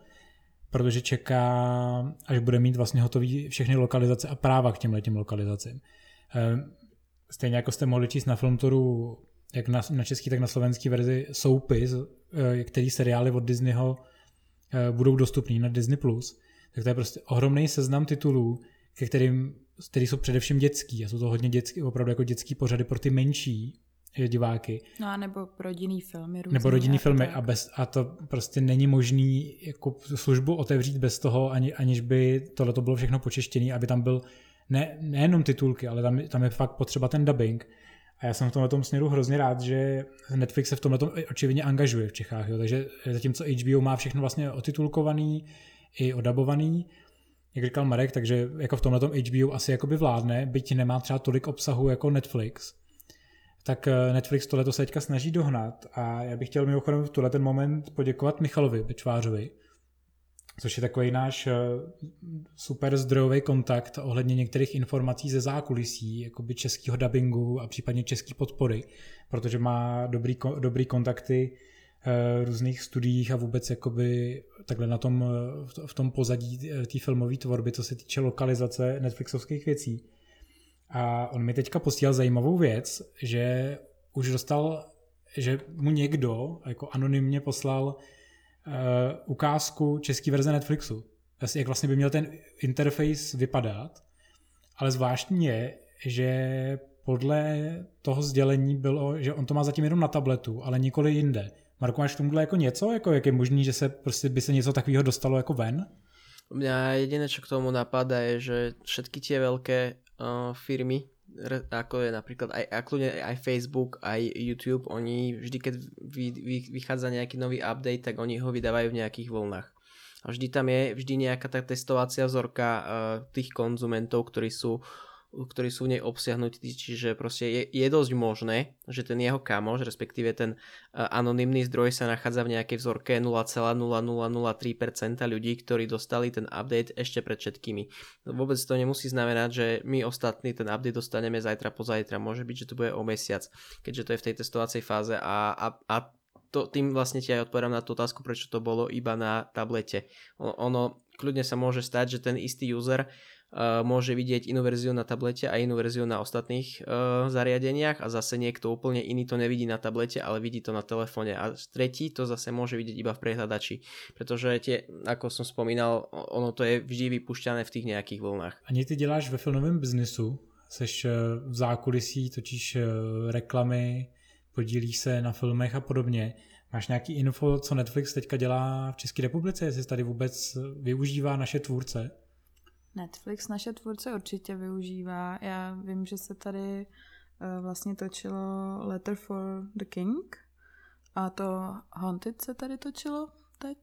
A: protože čeká, až bude mít vlastně hotový všechny lokalizace a práva k těm lokalizacím. Eh, stejně jako jste mohli číst na Filmtoru, jak na, na český, tak na slovenský verzi soupy, eh, který seriály od Disneyho budou dostupný na Disney+, Plus, tak to je prostě ohromný seznam titulů, ke kterým, který jsou především dětský a jsou to hodně dětský, opravdu jako dětský pořady pro ty menší, diváky.
B: No a nebo rodinný filmy.
A: Různý, nebo rodinný filmy a, bez, a to prostě není možný jako službu otevřít bez toho, ani, aniž by tohle to bylo všechno počeštěné, aby tam byl ne, nejenom titulky, ale tam, tam je fakt potřeba ten dubbing. A já jsem v tomhle směru hrozně rád, že Netflix se v tomhle očividně angažuje v Čechách. Jo. Takže zatímco HBO má všechno vlastně otitulkovaný i odabovaný, jak říkal Marek, takže jako v tomhle HBO asi jakoby vládne, byť nemá třeba tolik obsahu jako Netflix, tak eh, Netflix tohle se teďka snaží dohnat a já bych chtěl mimochodem v tuhle ten moment poděkovat Michalovi Bečvářovi, což je takový náš eh, super zdrojový kontakt ohledně některých informací ze zákulisí, jakoby českého dubbingu a případně český podpory, protože má dobrý, dobrý kontakty uh, různých studiích a vůbec jakoby takhle na tom, v tom pozadí té filmové tvorby, co se týče lokalizace Netflixovských věcí. A on mi teďka posílal zajímavou věc, že už dostal, že mu někdo jako anonymně poslal uh, ukázku české verze Netflixu. Jak vlastně by měl ten interface vypadat. Ale zvláštní je, že podle toho sdělení bylo, že on to má zatím jenom na tabletu, ale nikoli jinde. Marko, máš tomuhle jako něco? Jako, jak je možný, že se prostě by se něco takového dostalo jako ven?
C: Mňa jediné, čo k tomu napadá, je, že všetky tie veľké uh, firmy, ako je napríklad aj, aj Facebook, aj YouTube, oni vždy, keď vy, vy, vychádza nejaký nový update, tak oni ho vydávajú v nejakých vlnách. A vždy tam je vždy nejaká tá testovacia vzorka uh, tých konzumentov, ktorí sú ktorí sú v nej obsiahnutí, čiže proste je, je dosť možné, že ten jeho kamoš, respektíve ten uh, anonymný zdroj sa nachádza v nejakej vzorke 0,0003% ľudí, ktorí dostali ten update ešte pred všetkými. Vôbec to nemusí znamenať, že my ostatní ten update dostaneme zajtra, pozajtra. Môže byť, že to bude o mesiac, keďže to je v tej testovacej fáze a, a, a to, tým vlastne ti aj odpovedám na tú otázku, prečo to bolo iba na tablete. Ono, kľudne sa môže stať, že ten istý user môže vidieť inú verziu na tablete a inú verziu na ostatných uh, zariadeniach a zase niekto úplne iný to nevidí na tablete, ale vidí to na telefóne a tretí to zase môže vidieť iba v prehľadači, pretože tie, ako som spomínal, ono to je vždy vypušťané v tých nejakých vlnách.
A: Ani ty děláš ve filmovém biznesu, seš eh, v zákulisí, točíš reklamy, podílíš se na filmech a podobně. Máš nějaký info, co Netflix teďka dělá v České republice, jestli tady vůbec využívá naše tvůrce?
B: Netflix naše tvůrce určitě využívá. Já vím, že se tady uh, vlastně točilo Letter for the King a to Haunted se tady točilo teď.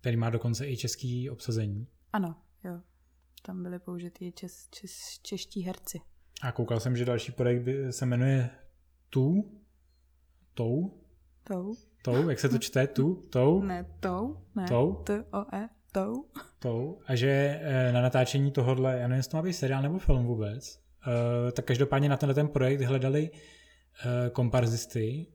A: Který má dokonce i český obsazení.
B: Ano, jo. Tam byly použity čes, čes, čeští herci.
A: A koukal jsem, že další projekt se jmenuje Tu? Tou?
B: Tou.
A: Tou, jak se to čte? Tu? Tou?
B: Ne, tou. Ne,
A: tou?
B: T-O-E. Tou.
A: Tou. A že eh, na natáčení tohohle, já nevím, jestli to má být seriál nebo film vůbec, uh, tak každopádně na tenhle ten projekt hledali uh, komparzisty,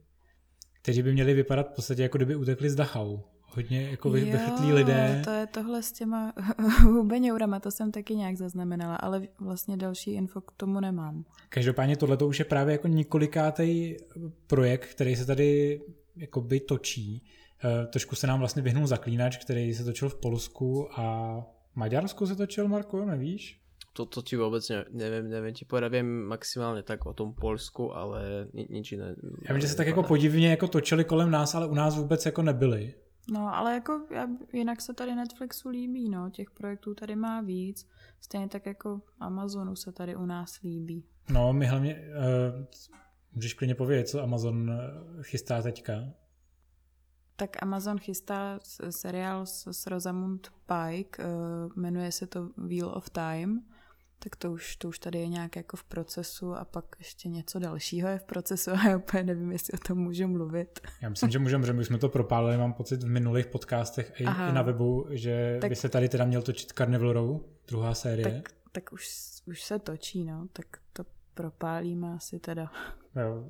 A: kteří by měli vypadat v podstatě jako kdyby utekli z Dachau. Hodně jako vychytlí lidé.
B: to je tohle s těma hubeňourama, to jsem taky nějak zaznamenala, ale vlastně další info k tomu nemám.
A: Každopádně tohle to už je právě jako několikátý projekt, který se tady jako by točí Eh, trošku se nám vlastně vyhnul zaklínač, který se točil v Polsku a Maďarsku se točil, Marko, nevíš?
C: To, to ti vůbec ne, nevím, nevím ti povedat, vím maximálně tak o tom Polsku, ale ni, nič jiné.
A: Já vím, že se tak jako podivně jako točili kolem nás, ale u nás vůbec jako nebyli.
B: No, ale jako jinak se tady Netflixu líbí, no, těch projektů tady má víc. Stejně tak jako Amazonu se tady u nás líbí.
A: No, my hlavně, uh, můžeš klidně povědět, co Amazon eh, chystá teďka?
B: Tak Amazon chystá seriál s, s Rosamund Pike, uh, jmenuje se to Wheel of Time, tak to už, to už tady je nějak jako v procesu a pak ještě něco dalšího je v procesu a já úplně nevím, jestli o tom můžu mluvit.
A: Já myslím, že můžeme, že my jsme to propálili, mám pocit v minulých podcastech i, i na webu, že tak, by se tady teda měl točit Carnival Row, druhá série.
B: Tak, tak už, už se točí, no, tak to propálíme asi teda.
A: Jo,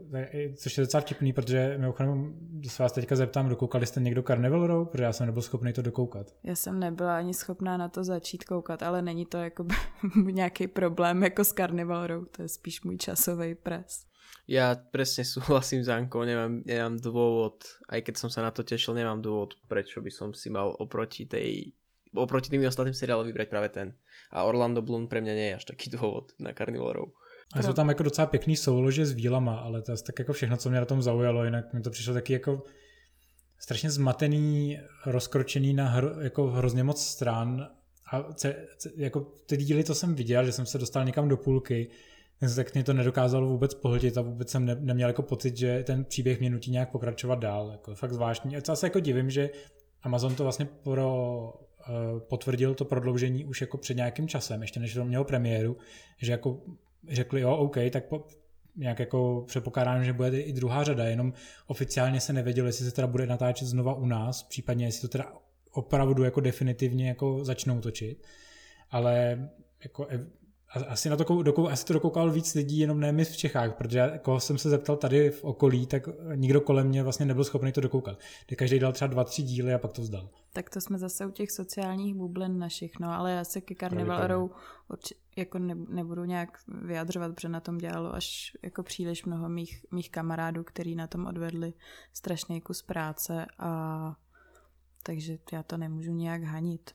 A: což je docela vtipný, protože mimochodem se vás teďka zeptám, dokoukali jste někdo Carnival Row? Protože já jsem nebyl schopný to dokoukat.
B: Já jsem nebyla ani schopná na to začít koukat, ale není to jako nějaký problém jako s Carnival Row, to je spíš můj časový pres.
C: Ja presne súhlasím s Ankou, nemám, nemám dôvod, aj keď som sa na to tešil, nemám dôvod, prečo by som si mal oproti tej oproti tým ostatným seriálom vybrať práve ten. A Orlando Bloom pre mňa nie je až taký dôvod na Carnival Row.
A: A jsou tam jako docela pěkný soulože s vílama, ale to je tak jako všechno, co mě na tom zaujalo, jinak mi to přišlo taky jako strašně zmatený, rozkročený na hro, jako hrozně moc stran a ce, ce, jako ty díly to jsem viděl, že jsem se dostal někam do půlky, tak mě to nedokázalo vůbec pohltit a vůbec jsem ne, neměl jako pocit, že ten příběh mě nutí nějak pokračovat dál. Jako fakt zvláštní. A co se jako divím, že Amazon to vlastně pro, uh, potvrdil to prodloužení už jako před nějakým časem, ještě než to mělo premiéru, že jako řekli, jo, OK, tak po, nějak jako předpokládám, že bude i druhá řada, jenom oficiálně se nevědělo, jestli se teda bude natáčet znova u nás, případně jestli to teda opravdu jako definitivně jako začnou točit. Ale jako asi, na to, dokou, asi to dokoukal víc lidí, jenom ne my v Čechách, protože koho jsem se zeptal tady v okolí, tak nikdo kolem mě vlastně nebyl schopný to dokoukat. Kdy každý dal třeba dva, tři díly a pak to vzdal.
B: Tak to jsme zase u těch sociálních bublin našich, no, ale já se ke Carnival jako ne, nebudu nějak vyjadřovat, protože na tom dělalo až jako příliš mnoho mých, mých kamarádů, který na tom odvedli strašný kus práce a takže já to nemůžu nějak hanit.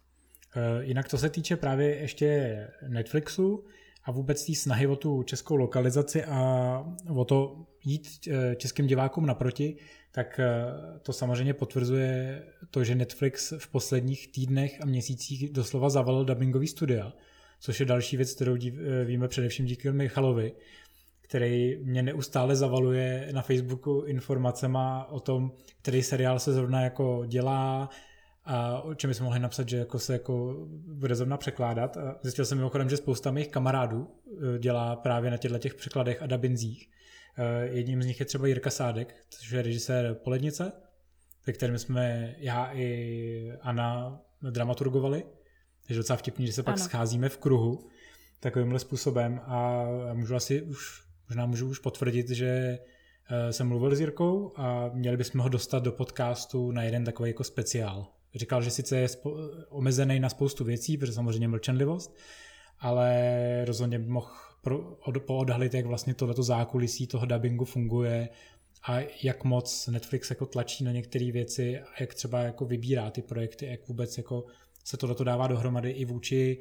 A: Eh, jinak to se týče právě ještě Netflixu a vůbec té snahy o tu českou lokalizaci a o to jít eh, českým divákům naproti, tak eh, to samozřejmě potvrzuje to, že Netflix v posledních týdnech a měsících doslova zavalil dubbingový studia, což je další věc, kterou víme především díky Michalovi, který mě neustále zavaluje na Facebooku informacema o tom, který seriál se zrovna jako dělá, a o čem bychom mohli napsat, že jako se jako bude zrovna překládat. A zjistil jsem mimochodem, že spousta mých kamarádů e, dělá právě na těchto těch překladech a dabinzích. E, jedním z nich je třeba Jirka Sádek, což je režisér Polednice, ve kterém jsme já i Anna dramaturgovali. Takže docela vtipný, že se pak ano. scházíme v kruhu takovýmhle způsobem a můžu asi už, možná můžu už potvrdit, že e, jsem mluvil s Jirkou a měli bychom ho dostat do podcastu na jeden takový jako speciál říkal, že sice je omezený na spoustu věcí, protože samozřejmě mlčenlivost, ale rozhodně by mohl pro, od, poodhalit, jak vlastně tohleto zákulisí toho dubbingu funguje a jak moc Netflix jako tlačí na některé věci a jak třeba jako vybírá ty projekty, jak vůbec jako se tohleto dává dohromady i vůči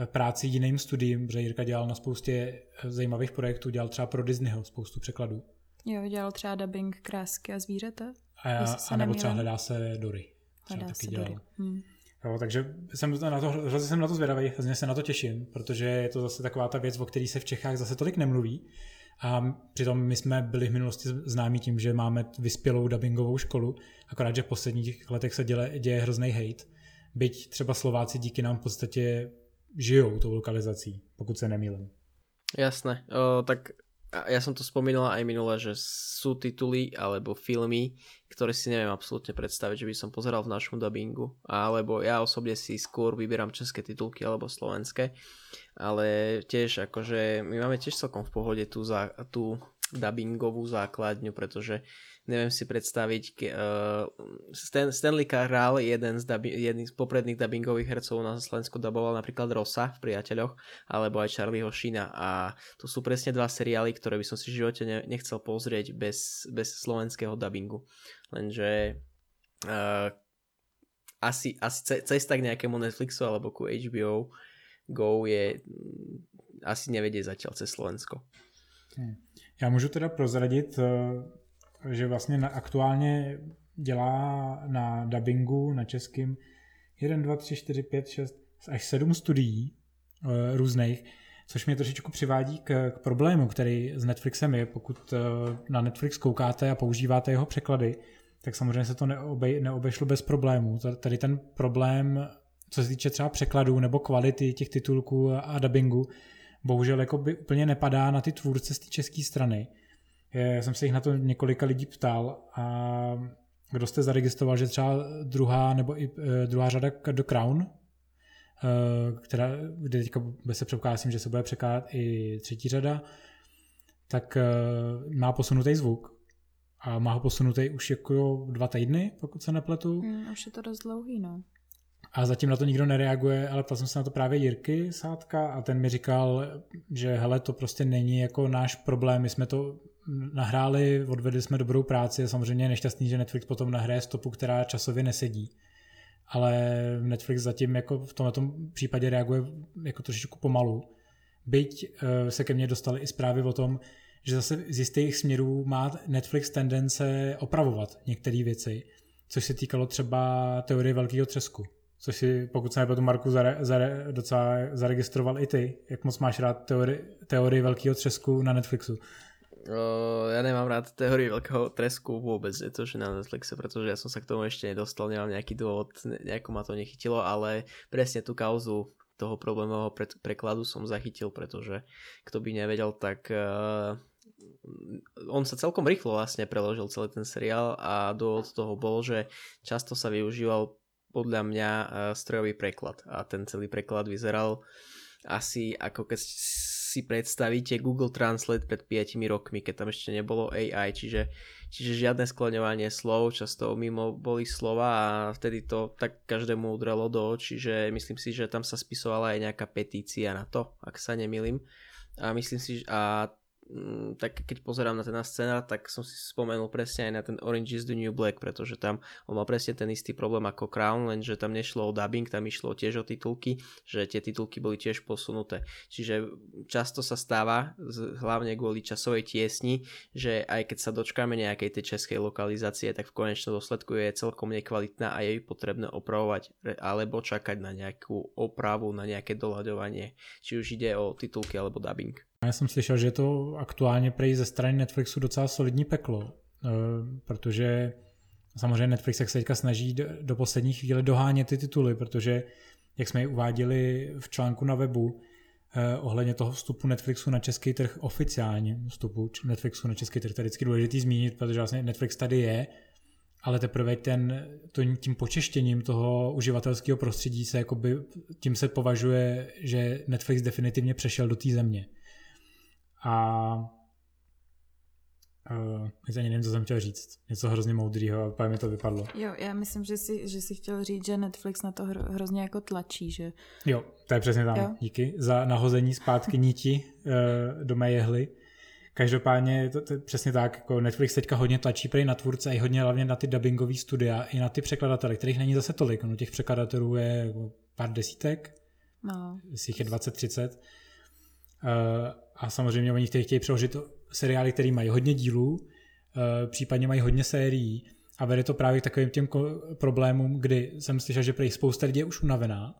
A: eh, práci jiným studiím, protože Jirka dělal na spoustě eh, zajímavých projektů, dělal třeba pro Disneyho spoustu překladů.
B: Jo, dělal třeba dubbing krásky a zvířata.
A: A, a nebo třeba hledá se Dory.
B: Hledá taky dělal. Hmm.
A: Jo, takže jsem na to, hrozně jsem na to zvědavý, hrozně se na to těším, protože je to zase taková ta věc, o které se v Čechách zase tolik nemluví. A přitom my jsme byli v minulosti známí tím, že máme vyspělou dubbingovou školu, akorát, že v posledních letech se děle, děje hrozný hate. Byť třeba Slováci díky nám v podstatě žijou tou lokalizací, pokud se nemýlím.
C: Jasné, o, tak ja som to spomínala aj minule, že sú tituly alebo filmy, ktoré si neviem absolútne predstaviť, že by som pozeral v našom dubbingu. Alebo ja osobne si skôr vyberám české titulky alebo slovenské. Ale tiež akože my máme tiež celkom v pohode tú, za, tú dubbingovú základňu, pretože neviem si predstaviť, uh, Stan, Stanley Carral, jeden z, dubi, jeden z popredných dubbingových hercov na Slovensku duboval napríklad Rosa v Priateľoch, alebo aj Charlieho Sheena a to sú presne dva seriály, ktoré by som si v živote ne, nechcel pozrieť bez, bez slovenského dubbingu. Lenže uh, asi, asi cesta k nejakému Netflixu alebo ku HBO Go je mm, asi nevedie zatiaľ cez Slovensko.
A: Hmm. Já můžu teda prozradit, eh, že vlastně na, aktuálně dělá na dubbingu, na českým 1, 2, 3, 4, 5, 6, až 7 studií e, různých, což mě trošičku přivádí k, k problému, který s Netflixem je. Pokud e, na Netflix koukáte a používáte jeho překlady, tak samozřejmě se to neobe, neobešlo bez problémů. Tady ten problém, co se týče třeba překladů nebo kvality těch titulků a, a dubbingu, bohužel jako by úplně nepadá na ty tvůrce z té české strany. Já jsem se jich na to několika lidí ptal a kdo jste zaregistroval, že třeba druhá nebo i e, druhá řada do Crown, e, která, kde teďka se předpokládá, že se bude překládat i třetí řada, tak e, má posunutý zvuk. A má ho posunutý už jako dva týdny, pokud se nepletu.
B: Mm, už je to dost dlouhý, no.
A: A zatím na to nikdo nereaguje, ale ptal jsem se na to právě Jirky Sádka a ten mi říkal, že hele, to prostě není jako náš problém, my jsme to nahráli, odvedli jsme dobrou práci, samozřejmě nešťastný, že Netflix potom nahraje stopu, která časově nesedí. Ale Netflix zatím jako v tomto případě reaguje jako trošičku pomalu. Byť eh, se ke mně dostaly i zprávy o tom, že zase z jistých směrů má Netflix tendence opravovat některé věci, což se týkalo třeba teorie velkého třesku. Což si, pokud se nepletu, Marku, zare, zare, docela zaregistroval i ty. Jak moc máš rád teorii, teorii velkého třesku na Netflixu?
C: Ja nemám rád teóriu veľkého tresku vôbec, je to, že na Netflixe, pretože ja som sa k tomu ešte nedostal, nemám nejaký dôvod, nejako ma to nechytilo, ale presne tú kauzu toho problémového pre- prekladu som zachytil, pretože kto by nevedel, tak uh, on sa celkom rýchlo vlastne preložil celý ten seriál a dôvod toho bol, že často sa využíval podľa mňa uh, strojový preklad a ten celý preklad vyzeral asi ako keď si predstavíte Google Translate pred 5 rokmi, keď tam ešte nebolo AI, čiže, čiže žiadne skloňovanie slov, často mimo boli slova a vtedy to tak každému udrelo do očí, že myslím si, že tam sa spisovala aj nejaká petícia na to, ak sa nemýlim. A myslím si, a tak keď pozerám na ten scenár, tak som si spomenul presne aj na ten Orange is the New Black, pretože tam on mal presne ten istý problém ako Crown, lenže tam nešlo o dubbing, tam išlo tiež o titulky, že tie titulky boli tiež posunuté. Čiže často sa stáva, hlavne kvôli časovej tiesni, že aj keď sa dočkáme nejakej tej českej lokalizácie, tak v konečnom dôsledku je celkom nekvalitná a je potrebné opravovať alebo čakať na nejakú opravu, na nejaké doľaďovanie, či už ide o titulky alebo dubbing.
A: Já jsem slyšel, že je to aktuálně prej ze strany Netflixu docela solidní peklo, eh, protože samozřejmě Netflix se teďka snaží do poslední chvíle dohánět ty tituly, protože jak jsme ji uváděli v článku na webu, eh, ohledně toho vstupu Netflixu na český trh oficiálně, vstupu Netflixu na český trh, to je vždycky důležitý zmínit, protože vlastně Netflix tady je, ale teprve ten, to, tím počeštěním toho uživatelského prostředí se jakoby, tím se považuje, že Netflix definitivně přešel do té země. A uh, teď ani nevím, co jsem chtěl říct. Něco hrozně moudrýho a pak mi to vypadlo.
B: Jo, já myslím, že si, že si chtěl říct, že Netflix na to hro, hrozně jako tlačí, že...
A: Jo, to je přesně tam. Jo. Díky za nahození zpátky niti uh, do mé jehly. Každopádně to, to přesně tak, jako Netflix teďka hodně tlačí prej na tvůrce a i hodně hlavně na ty dubbingové studia, i na ty překladatele, kterých není zase tolik. No, těch překladatelů je jako pár desítek, no. jestli jich je 20-30. Uh, a samozřejmě oni chtějí, chtějí přeložit seriály, které mají hodně dílů, eh, případně mají hodně sérií a vede to právě k takovým těm problémům, kdy jsem slyšel, že prý spousta lidí je už unavená,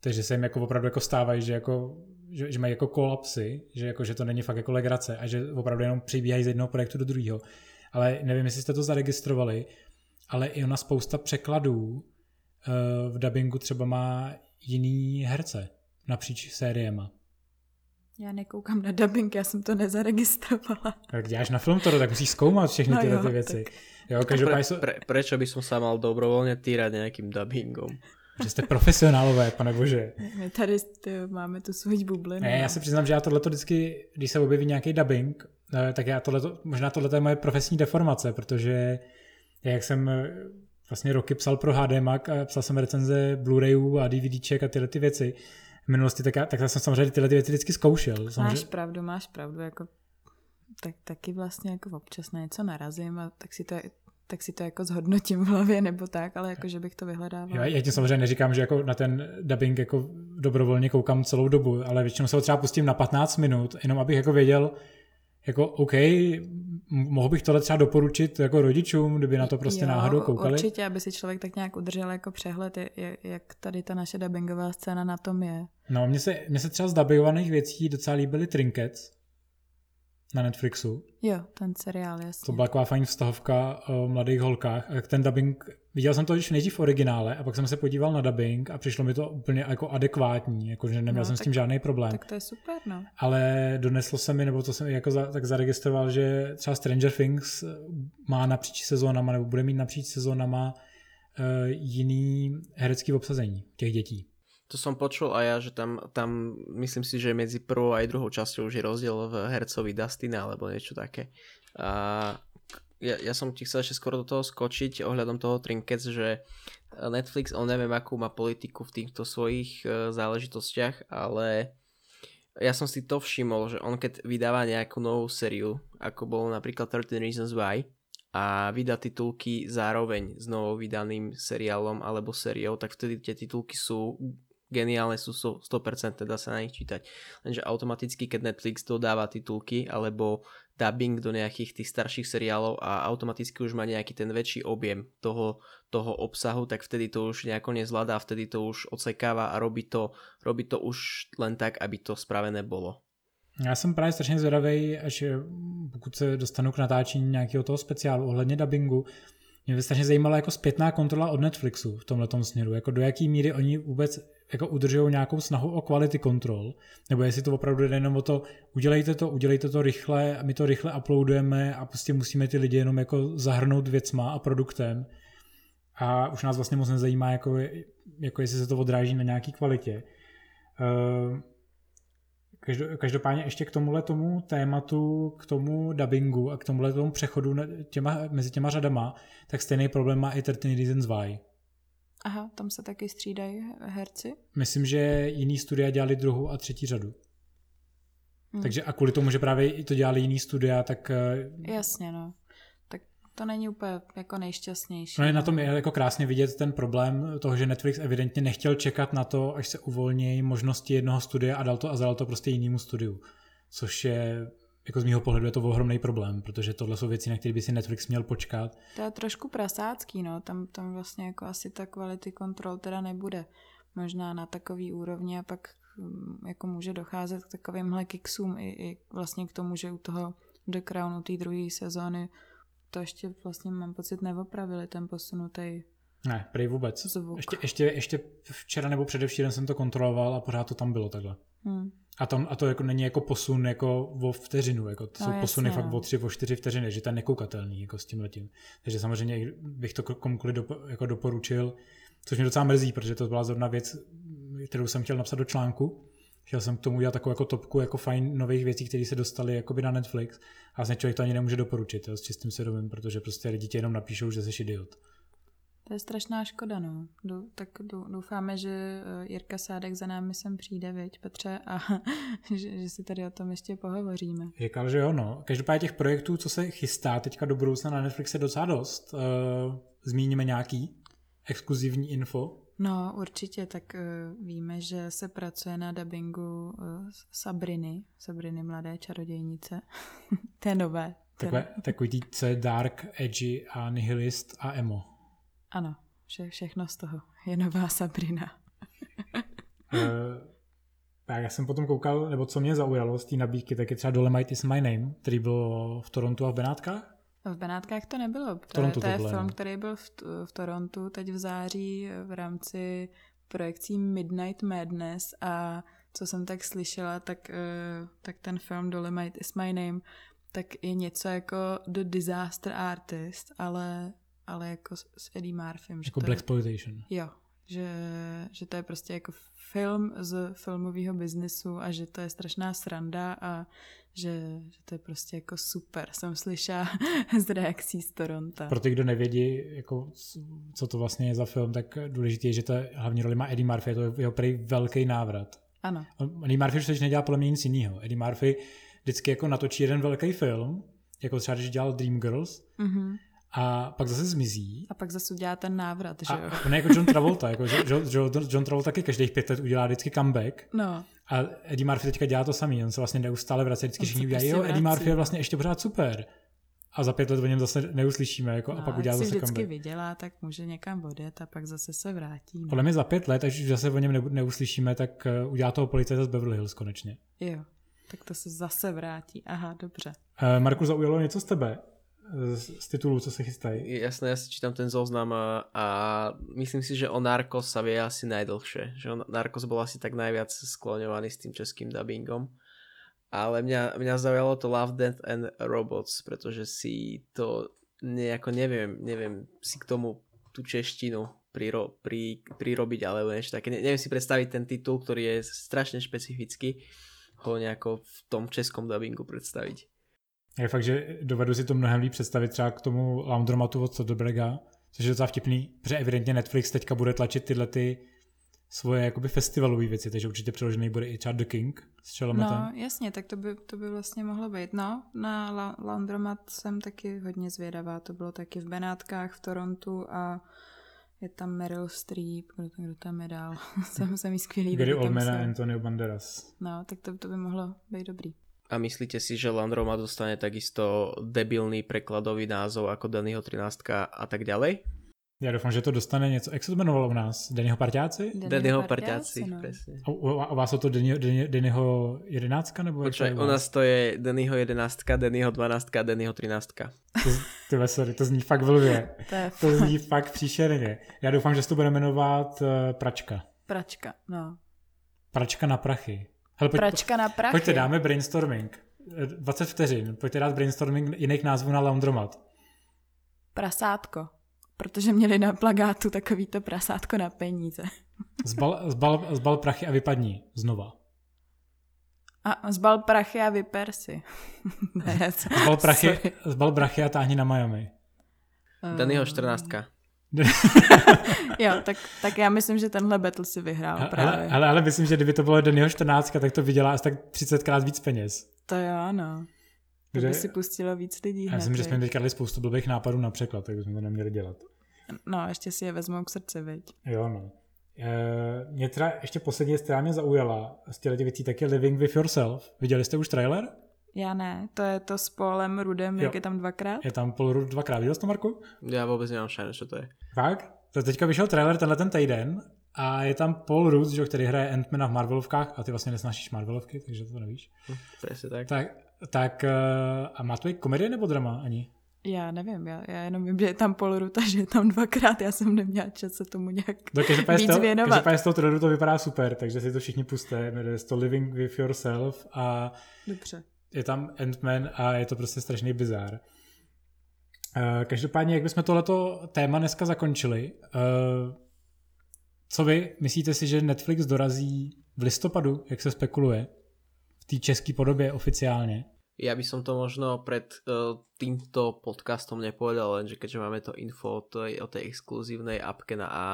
A: takže se jim jako opravdu jako stávají, že, jako, že, že mají jako kolapsy, že, jako, že to není fakt jako legrace a že opravdu jenom přibíhají z jednoho projektu do druhého. Ale nevím, jestli jste to zaregistrovali, ale i ona spousta překladů eh, v dubbingu třeba má jiný herce napříč sériema.
B: Já nekoukám na dubbing, já jsem to nezaregistrovala.
A: Tak děláš na film to, tak musíš zkoumat všechny no tyhle jo, ty věci. Tak...
C: Jo, každopádně... Pre, pre, prečo by som sa mal dobrovolně týrat nějakým dubbingom?
A: Že jste profesionálové, pane bože.
B: My tady ty, máme tu svůj bublinu.
A: Ne, já se přiznám, že já tohleto vždycky, když se objeví nějaký dubbing, eh, tak já tohleto, možná tohle je moje profesní deformace, protože jak jsem eh, vlastně roky psal pro HDMAC a psal jsem recenze Blu-rayů a DVDček a tyhle ty věci, v minulosti, tak já, tak já jsem samozřejmě tyhle ty věci vždycky zkoušel.
B: Samozřejmě. Máš pravdu, máš pravdu, jako tak, taky vlastně jako občas na něco narazím a tak si to tak si to jako zhodnotím v hlavě nebo tak, ale jako, že bych to vyhledával.
A: Já, já ti samozřejmě neříkám, že jako na ten dubbing jako dobrovolně koukám celou dobu, ale většinou se ho třeba pustím na 15 minut, jenom abych jako věděl, jako OK, mohl bych tohle třeba doporučit jako rodičům, kdyby na to prostě jo, náhodou koukali?
B: určitě, aby si člověk tak nějak udržel jako přehled, jak tady ta naše dubbingová scéna na tom je.
A: No, mně se, mně se třeba z dubbingovaných věcí docela líbily Trinkets na Netflixu.
B: Jo, ten seriál, jasně.
A: To byla taková fajn vztahovka o mladých holkách. A ten dubbing, viděl jsem to když nejdřív v originále a pak jsem se podíval na dubbing a přišlo mi to úplně jako adekvátní, jako že neměl no, jsem tak, s tím žádný problém.
B: Tak to je super, no.
A: Ale doneslo se mi, nebo to jsem jako za, tak zaregistroval, že třeba Stranger Things má napříč sezónama, nebo bude mít napříč sezónama uh, jiný herecký obsazení těch dětí.
C: To som počul a ja, že tam, tam myslím si, že medzi prvou aj druhou časťou už je rozdiel v hercovi Dustina alebo niečo také. A ja, ja som ti chcel ešte skoro do toho skočiť ohľadom toho Trinkets, že Netflix, on neviem akú má politiku v týchto svojich uh, záležitostiach, ale ja som si to všimol, že on keď vydáva nejakú novú sériu, ako bolo napríklad 13 Reasons Why, a vydá titulky zároveň s novou vydaným seriálom alebo sériou, tak vtedy tie titulky sú geniálne sú 100%, dá sa na nich čítať. Lenže automaticky, keď Netflix dodáva titulky alebo dubbing do nejakých tých starších seriálov a automaticky už má nejaký ten väčší objem toho, toho obsahu, tak vtedy to už nejako nezvládá, vtedy to už odsekáva a robí to, robí to už len tak, aby to spravené bolo.
A: Já jsem právě strašně zvědavý, až pokud se dostanu k natáčení nějakého toho speciálu ohledně dubbingu, mě by strašně zajímala jako zpětná kontrola od Netflixu v tomhle směru, jako do jaký míry oni vůbec jako udržují nějakou snahu o quality control, nebo jestli to opravdu jde jenom o to, udělejte to, udělejte to rychle, my to rychle uploadujeme a prostě musíme ty lidi jenom jako zahrnout věcma a produktem a už nás vlastně moc nezajímá, jako, jako jestli se to odráží na nějaký kvalitě. Uh, Každopádně ještě k tomuhle tomu tématu, k tomu dubbingu a k tomuhle tomu přechodu těma, mezi těma řadama, tak stejný problém má i 13 Reasons Why.
B: Aha, tam se taky střídají herci?
A: Myslím, že jiný studia dělali druhou a třetí řadu. Hmm. Takže a kvůli tomu, že právě to dělali jiný studia, tak... Eh,
B: Jasně, no to není úplně jako nejšťastnější.
A: No je na tom je jako krásně vidět ten problém toho, že Netflix evidentně nechtěl čekat na to, až se uvolní možnosti jednoho studia a dal to a zadal to prostě jinému studiu. Což je jako z mého pohledu je to ohromný problém, protože tohle jsou věci, na které by si Netflix měl počkat.
B: To je trošku prasácký, no, tam, tam vlastně jako asi ta quality control teda nebude možná na takový úrovni a pak mm, jako může docházet k takovýmhle kiksům i, i vlastně k tomu, že u toho The Crown, u té druhé sezóny to ještě vlastně mám pocit neopravili ten posunutý
A: ne, prej vůbec. Zvuk. Ještě, ještě, ještě včera nebo předevčírem jsem to kontroloval a pořád to tam bylo takhle. Hmm. A, tam, a to jako není jako posun jako o vteřinu, jako to no, jsou jasně, posuny fakt no. o tři, o čtyři vteřiny, že to je nekoukatelný jako s tím letím. Takže samozřejmě bych to komukoliv dopo, jako doporučil, což mě docela mrzí, protože to byla zrovna věc, kterou jsem chtěl napsat do článku, Chtěl jsem k tomu udělat takovou jako topku jako fajn nových věcí, které se dostaly jakoby na Netflix a vlastně člověk to ani nemůže doporučit jo, s čistým svědomím, protože prostě lidi ti jenom napíšou, že jsi idiot.
B: To je strašná škoda, no. Dou, tak doufáme, že eh, Jirka Sádek za námi sem přijde, viď, Petře, a že, že si tady o tom ještě pohovoříme.
A: Říkal, že jo, no. Každopádně těch projektů, co se chystá teďka do budoucna na Netflix je docela dost. Uh, zmíníme nějaký exkluzivní info?
B: No, určitě, tak uh, víme, že se pracuje na dubbingu uh, Sabriny, Sabriny mladé čarodějnice. to je nové.
A: Takové, takový je dark, edgy a nihilist a emo.
B: Ano, vše, všechno z toho. Je nová Sabrina.
A: uh, tak já jsem potom koukal, nebo co mě zaujalo z té nabídky, tak je třeba Dolemite is my name, který byl v Torontu a v Benátkách.
B: V Benátkách to nebylo. To, Toronto to je to film, který byl v, v Torontu teď v září v rámci projekcí Midnight Madness a co jsem tak slyšela, tak, uh, tak ten film Dolomite is my name tak je něco jako The Disaster Artist, ale, ale jako s Eddie Murphym.
A: Jako Black Exploitation.
B: Jo, že, že to je prostě jako film z filmového biznesu a že to je strašná sranda a že, že to je prostě jako super, jsem slyšela z reakcí z Toronto.
A: Pro ty, kdo nevědí, jako, co to vlastně je za film, tak důležité je, že to hlavní roli má Eddie Murphy, je to jeho prý velký návrat.
B: Ano.
A: Eddie Murphy už nedělá podle mě nic jiného. Eddie Murphy vždycky jako natočí jeden velký film, jako třeba když dělal Dreamgirls, mm-hmm a pak zase zmizí.
B: A pak zase udělá ten návrat, že jo?
A: A je jako John Travolta, jako John, John, John Travolta taky každých pět let udělá vždycky comeback.
B: No.
A: A Eddie Murphy teďka dělá to samý, on se vlastně neustále vrací, vždycky všichni udělají, prostě jo, Eddie Murphy je vlastně ještě pořád super. A za pět let o něm zase neuslyšíme, jako, no, a pak udělá zase
B: vždycky comeback. vydělá, tak může někam odjet a pak zase se vrátí. No.
A: Podle mě za pět let, až zase o něm neuslyšíme, tak uh, udělá toho policajta z Beverly Hills konečně.
B: Jo, tak to se zase vrátí. Aha, dobře.
A: Uh, Marku, zaujalo něco z tebe? Z titulu, co se chystají.
C: Jasné, ja si čítam ten zoznam a, a myslím si, že o Narcos sa vie asi najdlhšie. Že on, Narcos bol asi tak najviac skloňovaný s tým českým dubbingom. Ale mňa, mňa zaujalo to Love, Death and Robots, pretože si to nejako neviem, neviem si k tomu tú češtinu priro, pri, prirobiť alebo niečo také. Ne, neviem si predstaviť ten titul, ktorý je strašne špecifický, ho nejako v tom českom dubbingu predstaviť.
A: Je fakt, že dovedu si to mnohem líp představit třeba k tomu laundromatu od Soderberga, což je docela vtipný, protože evidentně Netflix teďka bude tlačit tyhle ty svoje jakoby festivalové věci, takže určitě přeložený bude i třeba The King s Chalametem.
B: No jasně, tak to by, to by vlastně mohlo být. No, na La- Laundromat jsem taky hodně zvědavá, to bylo taky v Benátkách, v Torontu a je tam Meryl Streep, kdo, kdo tam je dál, jsem, jsem jí skvělý.
A: Gary Oldman a Antonio Banderas.
B: No, tak to, to by mohlo být dobrý.
C: A myslíte si, že Landroma dostane takisto debilný prekladový názov ako Dannyho 13 a tak ďalej?
A: Já doufám, že to dostane něco. Jak se to jmenovalo u nás? Dennyho parťáci?
C: Dennyho parťáci, no. presne.
A: A u, u vás je to Dennyho jedenáctka? Nebo
C: Počkej, u nás to je Dennyho jedenáctka, Dennyho dvanáctka, Dennyho třináctka.
A: To, ty veselý, to zní fakt vlvě. to, to zní fakt příšerně. Já doufám, že se to bude jmenovat uh, Pračka.
B: Pračka, no.
A: Pračka na prachy. Hele,
B: pojď, Pračka na prachy.
A: Pojďte, dáme brainstorming. 20 vteřin. Pojďte dát brainstorming jiných názvů na laundromat.
B: Prasátko. Protože měli na plagátu takovýto prasátko na peníze.
A: Zbal, zbal, zbal prachy a vypadni znova.
B: A zbal prachy a vyper si. ne,
A: zbal, prachy, zbal prachy a táhni na Miami.
C: Danyho 14.
B: jo, tak, tak já myslím, že tenhle battle si vyhrál
A: ale,
B: právě.
A: Ale, ale myslím, že kdyby to bylo Danyho 14, tak to vydělá asi tak 30krát víc peněz.
B: To jo, ano. Kde... by si pustilo víc lidí.
A: Já myslím, že jsme teďka dali spoustu blbých nápadů na překlad, tak bychom to neměli dělat.
B: No, ještě si je vezmou k srdci, viď?
A: Jo, no. E, mě teda ještě poslední která mě zaujala z těch věcí, tak je Living with Yourself. Viděli jste už trailer?
B: Já ne, to je to s Polem Rudem, jo. jak je tam dvakrát?
A: Je tam Paul Rud dvakrát, viděl jsi to, Marku?
C: Já vůbec nemám šajnu, co to je.
A: Fakt? To teďka vyšel trailer tenhle ten týden a je tam Paul Rudd, že, který hraje Ant-Mana v Marvelovkách a ty vlastně nesnášíš Marvelovky, takže to nevíš.
C: Hm, Přesně tak.
A: Tak, tak a má to i komedie nebo drama ani?
B: Já nevím, já, já jenom vím, že je tam Paul Rudd a že je tam dvakrát, já jsem neměla čas se tomu nějak no, víc
A: toho,
B: věnovat.
A: Každopádně z toho traileru to vypadá super, takže si to všichni puste, jmenuje to Living with Yourself a
B: Dobře.
A: Je tam Ant-Man a je to prostě strašný bizár. Eh, každopádně, jak bychom tohleto téma dneska zakončili, eh, co vy myslíte si, že Netflix dorazí v listopadu, jak se spekuluje, v té české podobě oficiálně?
C: Ja by som to možno pred uh, týmto podcastom nepovedal, lenže keďže máme to info o tej, o tej appke na a,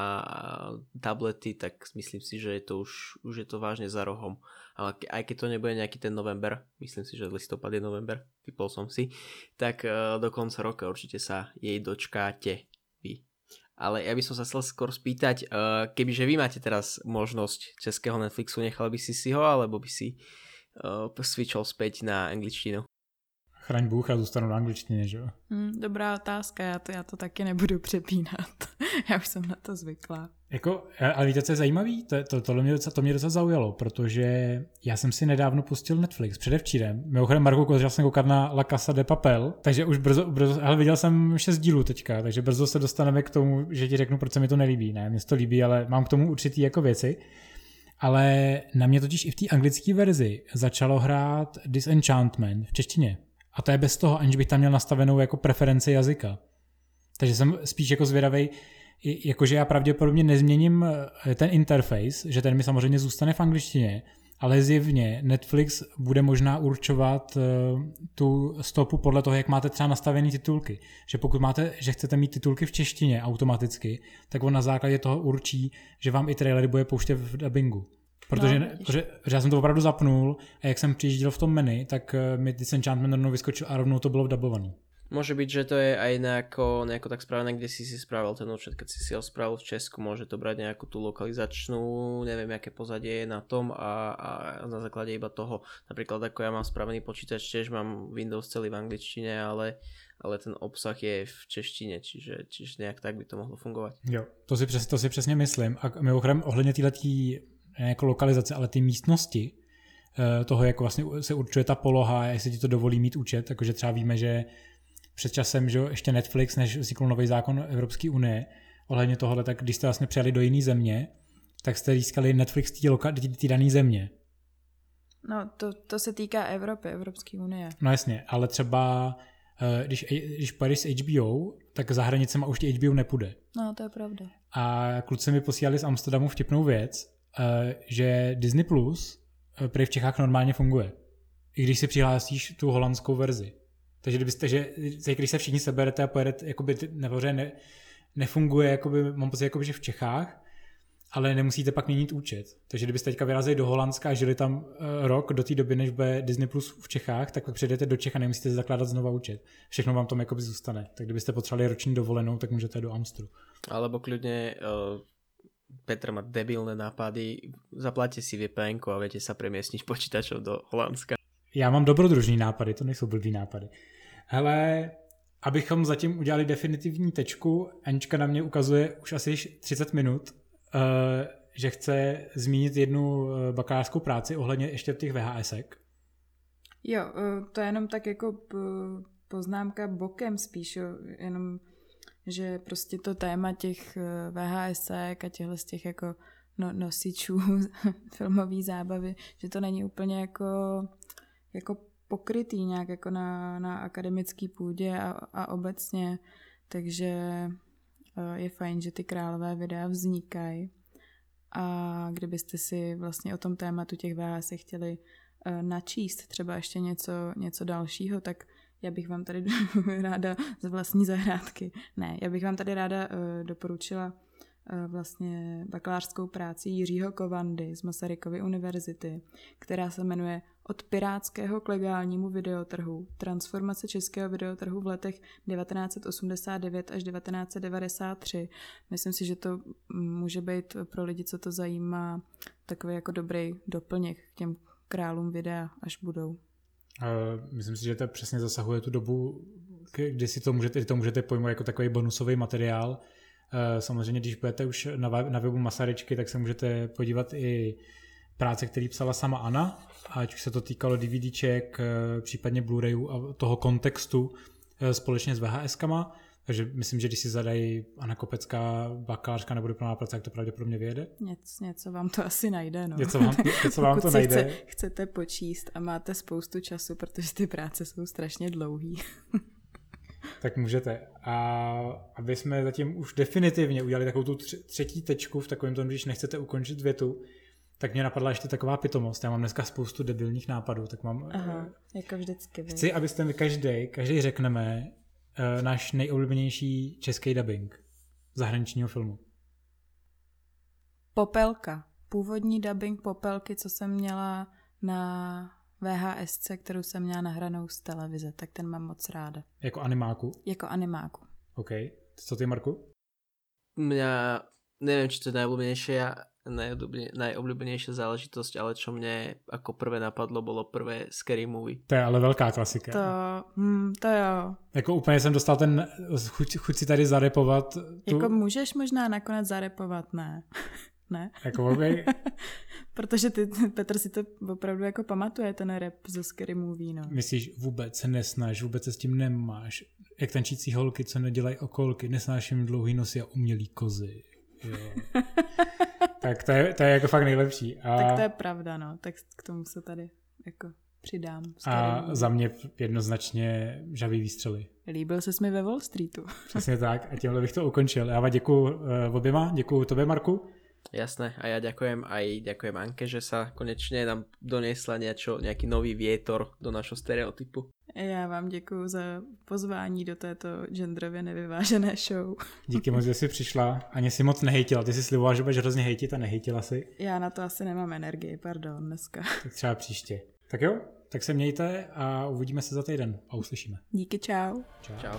C: tablety, tak myslím si, že je to už, už je to vážne za rohom. Ale aj keď to nebude nejaký ten november, myslím si, že listopad je november, vypol som si, tak uh, do konca roka určite sa jej dočkáte vy. Ale ja by som sa chcel skôr spýtať, uh, kebyže vy máte teraz možnosť českého Netflixu, nechal by si si ho, alebo by si uh, switchol späť na angličtinu?
A: Chraň Bůh a zůstanu na angličtině, že jo?
B: Hmm, dobrá otázka, já to, já to taky nebudu přepínat. já už jsem na to zvyklá.
A: Jako, ale víte, co je zajímavý? To, to, to, mě docela, to mě docela zaujalo, protože já jsem si nedávno pustil Netflix, předevčírem. Mimochodem, Marku, kozel jsem koukat na La Casa de Papel, takže už brzo, brzo ale viděl jsem šest dílů teďka, takže brzo se dostaneme k tomu, že ti řeknu, proč se mi to nelíbí. Ne, mně to líbí, ale mám k tomu určitý jako věci. Ale na mě totiž i v té anglické verzi začalo hrát Disenchantment v češtině. A to je bez toho, aniž bych tam měl nastavenou jako preferenci jazyka. Takže jsem spíš jako zvědavý, jakože já pravděpodobně nezměním eh, ten interface, že ten mi samozřejmě zůstane v angličtině, ale zjevně Netflix bude možná určovat uh, tu stopu podle toho, jak máte třeba nastavené titulky. Že pokud máte, že chcete mít titulky v češtině automaticky, tak on na základě toho určí, že vám i trailery bude pouštět v dubbingu. Protože, no, protože já jsem to opravdu zapnul a jak jsem přijížděl v tom menu, tak eh, mi Disenchantment rovnou vyskočil a rovnou to bylo vdabované.
C: Môže byť, že to je aj nejako, nejako tak spravené, kde si si spravil ten účet, keď si si ho spravil v Česku, môže to brať nejakú tú lokalizačnú, neviem, aké pozadie je na tom a, a na základe iba toho, napríklad ako ja mám spravený počítač, tiež mám Windows celý v angličtine, ale, ale ten obsah je v češtine, čiže, čiže nejak tak by to mohlo fungovat.
A: Jo, to si, přes, to si přesně myslím. A mimochodem ohledně této jako lokalizace, ale ty místnosti, eh, toho, jak vlastně se určuje ta poloha, jestli ti to dovolí mít účet, takže třeba víme, že před časem, že ještě Netflix, než vznikl nový zákon Evropské unie, ohledně tohohle, tak když jste vlastně přijali do jiné země, tak jste získali Netflix té dané země.
B: No, to, to se týká Evropy, Evropské unie.
A: No jasně, ale třeba eh, když, když pojedeš s HBO, tak za hranicema už ti HBO nepůjde.
B: No, to je pravda.
A: A kluci mi posílali z Amsterdamu vtipnou věc, eh, že Disney Plus eh, prý v Čechách normálně funguje. I když si přihlásíš tu holandskou verzi. Takže kdybyste, že když se všichni seberete a pojedete, jakoby, nebo že ne, nefunguje, jakoby, mám pocit, jakoby, že v Čechách, ale nemusíte pak měnit účet. Takže kdybyste teďka vyrazili do Holandska a žili tam uh, rok do té doby, než bude Disney Plus v Čechách, tak pak přijdete do Čech a nemusíte zakládat znova účet. Všechno vám tam jakoby zůstane. Tak kdybyste potřebovali roční dovolenou, tak můžete do Amstru.
C: Alebo klidně uh, Petr má debilné nápady, zaplaťte si VPN a viete sa premiestniť počítačov do Holandska.
A: Já mám dobrodružný nápady, to nejsou blbý nápady. Hele, abychom zatím udělali definitivní tečku, Anička na mě ukazuje už asi 30 minut, uh, že chce zmínit jednu eh, bakalářskou práci ohledně ještě těch VHSek.
B: Jo, eh, to je jenom tak jako poznámka bokem spíš, jenom že prostě to téma těch VHSek a těchhle z těch jako no, nosičů filmové zábavy, že to není úplně jako, jako pokrytý nějak jako na, na akademický půdě a, a obecně, takže eh, je fajn, že ty králové videa vznikají. A kdybyste si vlastně o tom tématu těch VHS chtěli uh, načíst třeba ještě něco, něco dalšího, tak já bych vám tady ráda z vlastní zahrádky, ne, já bych vám tady ráda uh, doporučila uh, vlastně bakalářskou práci Jiřího Kovandy z Masarykovy univerzity, která se jmenuje Od pirátského k legálnímu videotrhu. Transformace českého videotrhu v letech 1989 až 1993. Myslím si, že to může být pro lidi, co to zajímá, takový jako dobrý doplněk k těm králům videa, až budou.
A: Myslím si, že to přesně zasahuje tu dobu, kdy si to můžete, to můžete pojmout jako takový bonusový materiál. Samozřejmě, když budete už na, na webu Masaryčky, tak se můžete podívat i práce, který psala sama Anna, ať už se to týkalo DVDček, případně Blu-rayů a toho kontextu e, společně s VHS-kama. Takže myslím, že když si zadají Anna Kopecká bakalářka nebo diplomá práce, tak to pravděpodobně vyjede.
B: Něco, něco vám to asi najde. No.
A: Něco vám, něco vám to najde.
B: Chce, chcete počíst a máte spoustu času, protože ty práce jsou strašně dlouhý.
A: tak můžete. A aby jsme zatím už definitivně udělali takovou tu třetí tečku v takovém tom, když nechcete ukončit větu, tak mě napadla ještě taková pitomost. Já mám dneska spoustu debilních nápadů, tak mám...
B: Aha, jako vždycky.
A: Chci, abyste mi každý, každý řekneme, uh, náš nejoblíbenější český dubbing zahraničního filmu?
B: Popelka. Původní dubbing Popelky, co jsem měla na VHS, kterou jsem měla nahranou z televize, tak ten mám moc ráda.
A: Jako animáku?
B: Jako animáku.
A: OK. Co ty, Marku?
C: Mňa, neviem, či to je najobľúbenejšie, najobľúbenejšia záležitosť, ale čo mne ako prvé napadlo, bolo prvé Scary Movie.
A: To je ale velká klasika.
B: To, hm, to jo.
A: Jako úplně jsem dostal ten chuť, chuť si tady zarepovat.
B: Tu... Jako můžeš možná nakonec zarepovat, ne? ne?
A: Jako okay.
B: Protože ty, Petr si to opravdu jako pamatuje, ten rap ze Scary Movie, no.
A: Myslíš, vůbec se nesnáš, vůbec se s tím nemáš. Jak tančící holky, co nedělají okolky, nesnáším dlouhý nosy a umělý kozy. Jo. tak to je, to je jako fakt nejlepší.
B: A... Tak to je pravda, no. Tak k tomu se tady jako přidám.
A: A za mě jednoznačně žavý výstřely.
B: Líbil se mi ve Wall Streetu.
A: Přesně tak a tímhle bych to ukončil. Já vám děkuji uh, oběma, děkuji tobě Marku.
C: Jasné, a ja ďakujem aj ďakujem Anke, že sa konečne nám donesla niečo, nejaký nový vietor do našho stereotypu.
B: Já vám děkuji za pozvání do této genderově nevyvážené show.
A: Díky moc, že jsi přišla. Ani si moc nehejtila. Ty jsi slibovala, že budeš hrozně hejtit a nehejtila si.
B: Já na to asi nemám energii, pardon, dneska.
A: Tak třeba příště. Tak jo, tak se mějte a uvidíme se za týden a uslyšíme.
B: Díky, čau.
C: Čau. čau.